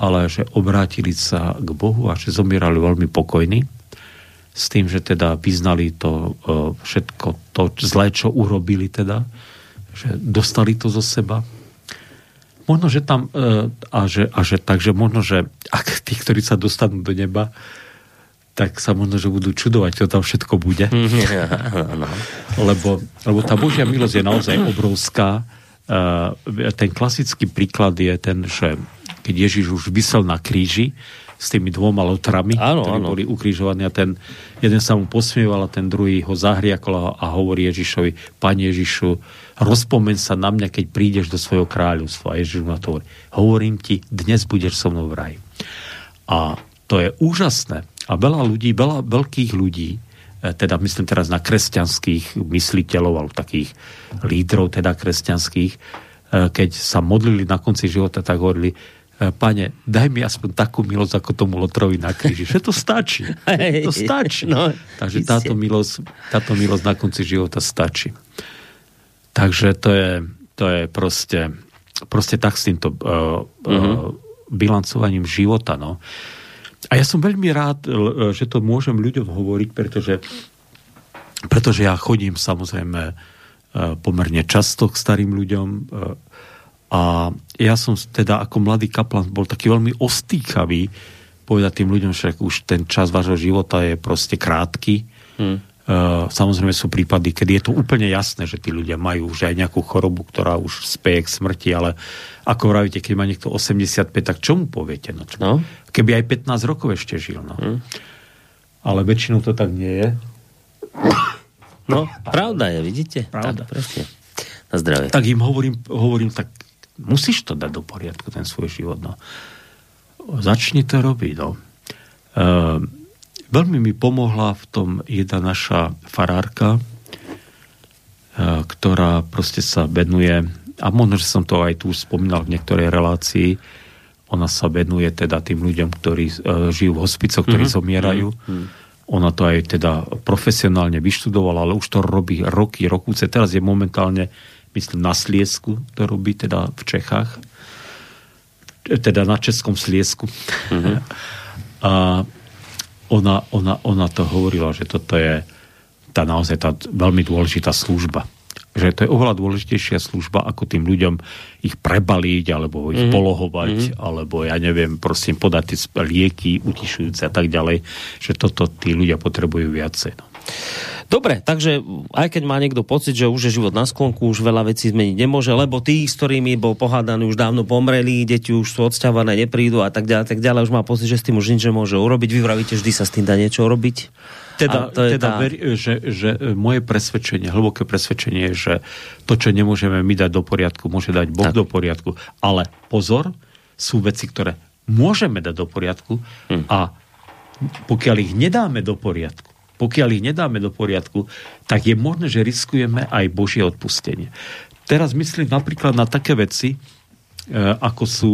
Speaker 2: ale že obrátili sa k Bohu a že zomierali veľmi pokojní s tým, že teda vyznali to e, všetko to zlé, čo urobili teda, že dostali to zo seba. Možno, že tam, e, a že, a že takže možno, že ak tí, ktorí sa dostanú do neba, tak sa možno, že budú čudovať, čo tam všetko bude. <laughs> lebo, lebo tá Božia milosť je naozaj obrovská. Ten klasický príklad je ten, že keď Ježiš už vysel na kríži s tými dvoma lotrami, áno, ktorí áno. boli ukrižovaní a ten jeden sa mu posmieval a ten druhý ho zahriakol a hovorí Ježišovi, Pane Ježišu, rozpomen sa na mňa, keď prídeš do svojho kráľovstva. A Ježiš mu na to hovorí, hovorím ti, dnes budeš so mnou v raji. A to je úžasné, a veľa ľudí, veľa veľkých ľudí teda myslím teraz na kresťanských mysliteľov alebo takých lídrov teda kresťanských, e, keď sa modlili na konci života, tak hovorili, pane, daj mi aspoň takú milosť ako tomu Lotrovi na kríži. Že to stačí. <laughs> To stačí. No, Takže táto milosť, táto milosť na konci života stačí. Takže to je, to je proste, proste tak s týmto uh, uh, bilancovaním života. No. A ja som veľmi rád, že to môžem ľuďom hovoriť, pretože, pretože ja chodím samozrejme pomerne často k starým ľuďom a ja som teda ako mladý kaplan bol taký veľmi ostýchavý povedať tým ľuďom, že už ten čas vášho života je proste krátky. Hmm. Uh, samozrejme sú prípady, kedy je to úplne jasné, že tí ľudia majú už aj nejakú chorobu, ktorá už speje k smrti, ale ako vravíte, keď má niekto 85, tak čo mu poviete? No, čo? No? Keby aj 15 rokov ešte žil. No. Hmm. Ale väčšinou to tak nie je.
Speaker 1: No, pravda je, vidíte? Pravda. Tak, presne. Na zdravie.
Speaker 2: Tak im hovorím, hovorím tak musíš to dať do poriadku, ten svoj život. No. Začni to robiť. No. E, veľmi mi pomohla v tom jedna naša farárka, e, ktorá proste sa venuje, a možno, že som to aj tu spomínal v niektorej relácii, ona sa venuje teda tým ľuďom, ktorí e, žijú v hospicoch, ktorí mm-hmm. zomierajú. Mm-hmm. Ona to aj teda profesionálne vyštudovala, ale už to robí roky, rokúce. Teraz je momentálne myslím na Sliesku, to robí teda v Čechách, teda na Českom Sliesku. Mm-hmm. A ona, ona, ona to hovorila, že toto je tá naozaj tá veľmi dôležitá služba. Že to je oveľa dôležitejšia služba, ako tým ľuďom ich prebaliť, alebo ich mm-hmm. polohovať, mm-hmm. alebo ja neviem, prosím, podať tie lieky utišujúce a tak ďalej, že toto tí ľudia potrebujú viacej. No.
Speaker 1: Dobre, takže aj keď má niekto pocit, že už je život na sklonku, už veľa vecí zmeniť nemôže, lebo tí, s ktorými bol pohádaný, už dávno pomreli, deti už sú odsťahované, neprídu a tak ďalej, tak ďalej, už má pocit, že s tým už nič nemôže urobiť. Vy vravíte, vždy sa s tým dá niečo urobiť?
Speaker 2: Teda, to je teda tá... ver, že, že moje presvedčenie, hlboké presvedčenie je, že to, čo nemôžeme my dať do poriadku, môže dať Boh tak. do poriadku. Ale pozor, sú veci, ktoré môžeme dať do poriadku hm. a pokiaľ ich nedáme do poriadku, pokiaľ ich nedáme do poriadku, tak je možné, že riskujeme aj Božie odpustenie. Teraz myslím napríklad na také veci, e, ako sú,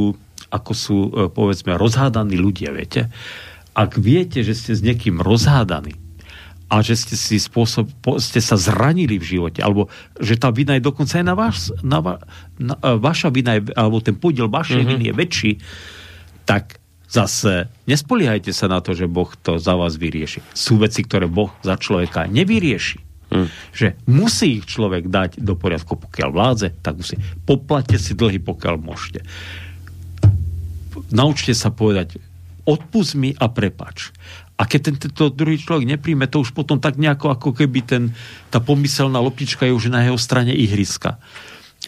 Speaker 2: ako sú e, povedzme, rozhádaní ľudia, viete. Ak viete, že ste s niekým rozhádaní a že ste si spôsob, ste sa zranili v živote, alebo že tá vina je dokonca aj na, vás, na, na vaša vina, je, alebo ten podiel vašej mm-hmm. viny je väčší, tak Zase nespoliehajte sa na to, že Boh to za vás vyrieši. Sú veci, ktoré Boh za človeka nevyrieši. Hmm. Že musí ich človek dať do poriadku, pokiaľ vládze, tak musí. Poplate si dlhy, pokiaľ môžete. Naučte sa povedať, odpust mi a prepač. A keď ten, tento druhý človek nepríjme, to už potom tak nejako, ako keby ten, tá pomyselná loptička je už na jeho strane ihriska.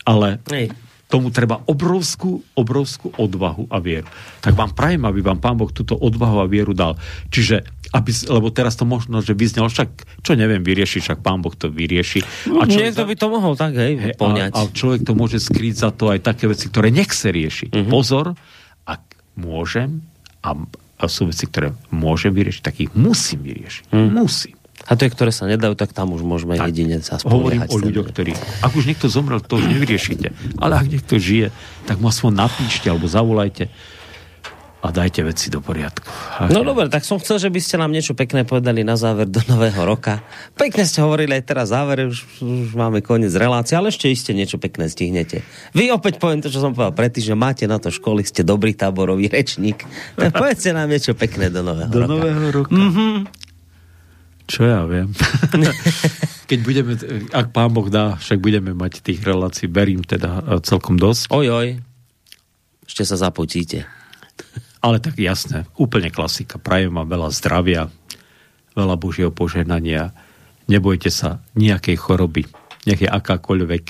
Speaker 2: Ale Hej tomu treba obrovskú, obrovskú odvahu a vieru. Tak vám prajem, aby vám Pán Boh túto odvahu a vieru dal. Čiže, aby, lebo teraz to možno, že vyznelo, však, čo neviem vyriešiť, však Pán Boh to vyrieši.
Speaker 1: A Niekto za... by to mohol tak, hej, hej
Speaker 2: a, a človek to môže skrýť za to aj také veci, ktoré nechce riešiť. Uh-huh. Pozor, ak môžem, a, a sú veci, ktoré môžem vyriešiť, tak ich musím vyriešiť. Uh-huh. Musím.
Speaker 1: A tie, ktoré sa nedajú, tak tam už môžeme tak, jedine sa
Speaker 2: Hovorím o ľuďoch, ktorí... Ak už niekto zomrel, to už nevyriešite. Ale ak niekto žije, tak mu aspoň napíšte alebo zavolajte a dajte veci do poriadku.
Speaker 1: Ach, no dobre, tak som chcel, že by ste nám niečo pekné povedali na záver do nového roka. Pekne ste hovorili aj teraz záver, už, už máme koniec relácie, ale ešte iste niečo pekné stihnete. Vy opäť poviem to, čo som povedal predtým, že máte na to školy, ste dobrý táborový rečník. Tak <laughs> povedzte nám niečo pekné do nového
Speaker 2: do
Speaker 1: roka.
Speaker 2: Do nového roka. Mm-hmm. Čo ja viem. <laughs> Keď budeme, ak pán Boh dá, však budeme mať tých relácií, verím teda e, celkom dosť.
Speaker 1: Oj, oj. Ešte sa započíte.
Speaker 2: Ale tak jasné, úplne klasika. Prajem vám veľa zdravia, veľa Božieho požehnania. Nebojte sa nejakej choroby, nech je akákoľvek.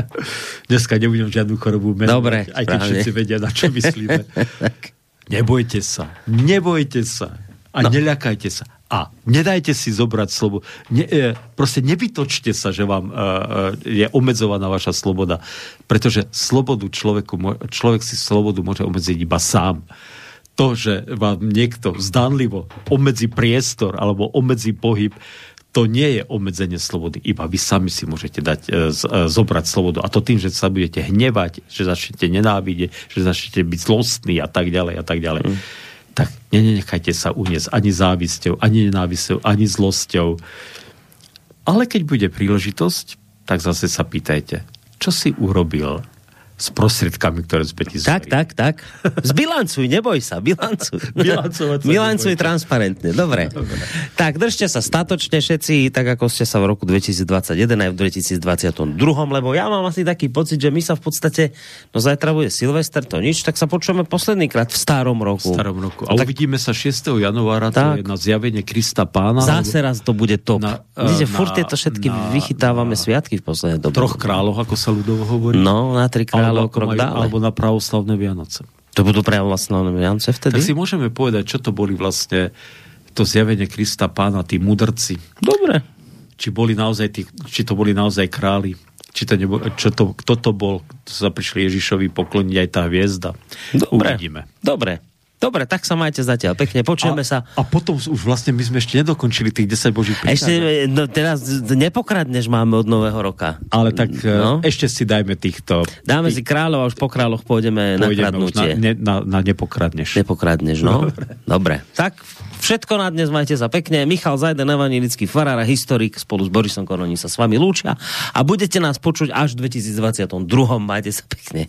Speaker 2: <laughs> Dneska nebudem žiadnu chorobu menovať, Dobre, aj keď všetci vedia, na čo myslíme. <laughs> nebojte sa, nebojte sa a no. neľakajte sa a nedajte si zobrať slobodu. Ne, e, proste nevytočte sa, že vám e, e, je obmedzovaná vaša sloboda. Pretože slobodu človeku, človek si slobodu môže obmedziť iba sám. To, že vám niekto zdánlivo obmedzí priestor alebo obmedzí pohyb, to nie je obmedzenie slobody, iba vy sami si môžete dať, e, e, zobrať slobodu. A to tým, že sa budete hnevať, že začnete nenávidieť, že začnete byť zlostní a tak ďalej a tak ďalej. Mm. Tak nenechajte sa uniesť ani závisťou, ani nenávisťou, ani zlosťou. Ale keď bude príležitosť, tak zase sa pýtajte, čo si urobil s prostriedkami, ktoré sme ti
Speaker 1: Tak, tak, tak. <laughs> Zbilancuj, neboj sa, bilancuj. <laughs> Bilancuj transparentne, dobre. <laughs> dobre. Tak, držte sa statočne všetci, tak ako ste sa v roku 2021 aj v 2022, lebo ja mám asi taký pocit, že my sa v podstate, no zajtra bude Silvester, to nič, tak sa počujeme posledný krát v starom roku.
Speaker 2: V starom roku. A tak, uvidíme sa 6. januára, tak, to je na zjavenie Krista Pána.
Speaker 1: Zase raz to bude top. Na, Vidíte, na, furt tieto všetky na, vychytávame na, sviatky v poslednej dobe.
Speaker 2: Troch kráľov, ako sa ľudovo hovorí.
Speaker 1: No, na tri kráľov
Speaker 2: alebo, krok majú, dále. alebo na pravoslavné Vianoce.
Speaker 1: To budú pravoslavné Vianoce vtedy?
Speaker 2: Tak si môžeme povedať, čo to boli vlastne to zjavenie Krista pána, tí mudrci.
Speaker 1: Dobre.
Speaker 2: Či, boli naozaj tí, či to boli naozaj králi, či to nebo, čo to, kto to bol, kto sa prišli Ježišovi pokloniť aj tá hviezda.
Speaker 1: Dobre.
Speaker 2: Uvidíme.
Speaker 1: Dobre. Dobre, tak sa majte zatiaľ. Pekne, počujeme
Speaker 2: a,
Speaker 1: sa.
Speaker 2: A potom už vlastne my sme ešte nedokončili tých 10 božích
Speaker 1: príkazov. Ešte, no teraz nepokradneš máme od nového roka.
Speaker 2: Ale tak no? ešte si dajme týchto...
Speaker 1: Dáme tých... si kráľov a už po kráľoch pôjdeme, pôjdeme na kradnutie.
Speaker 2: Na, ne, na, na nepokradneš.
Speaker 1: Nepokradneš, no. Dobre. Dobre. Tak všetko na dnes, majte sa pekne. Michal Zajden, evanilický farár a historik spolu s Borisom Koroní sa s vami lúčia a budete nás počuť až v 2022. Majte sa pekne.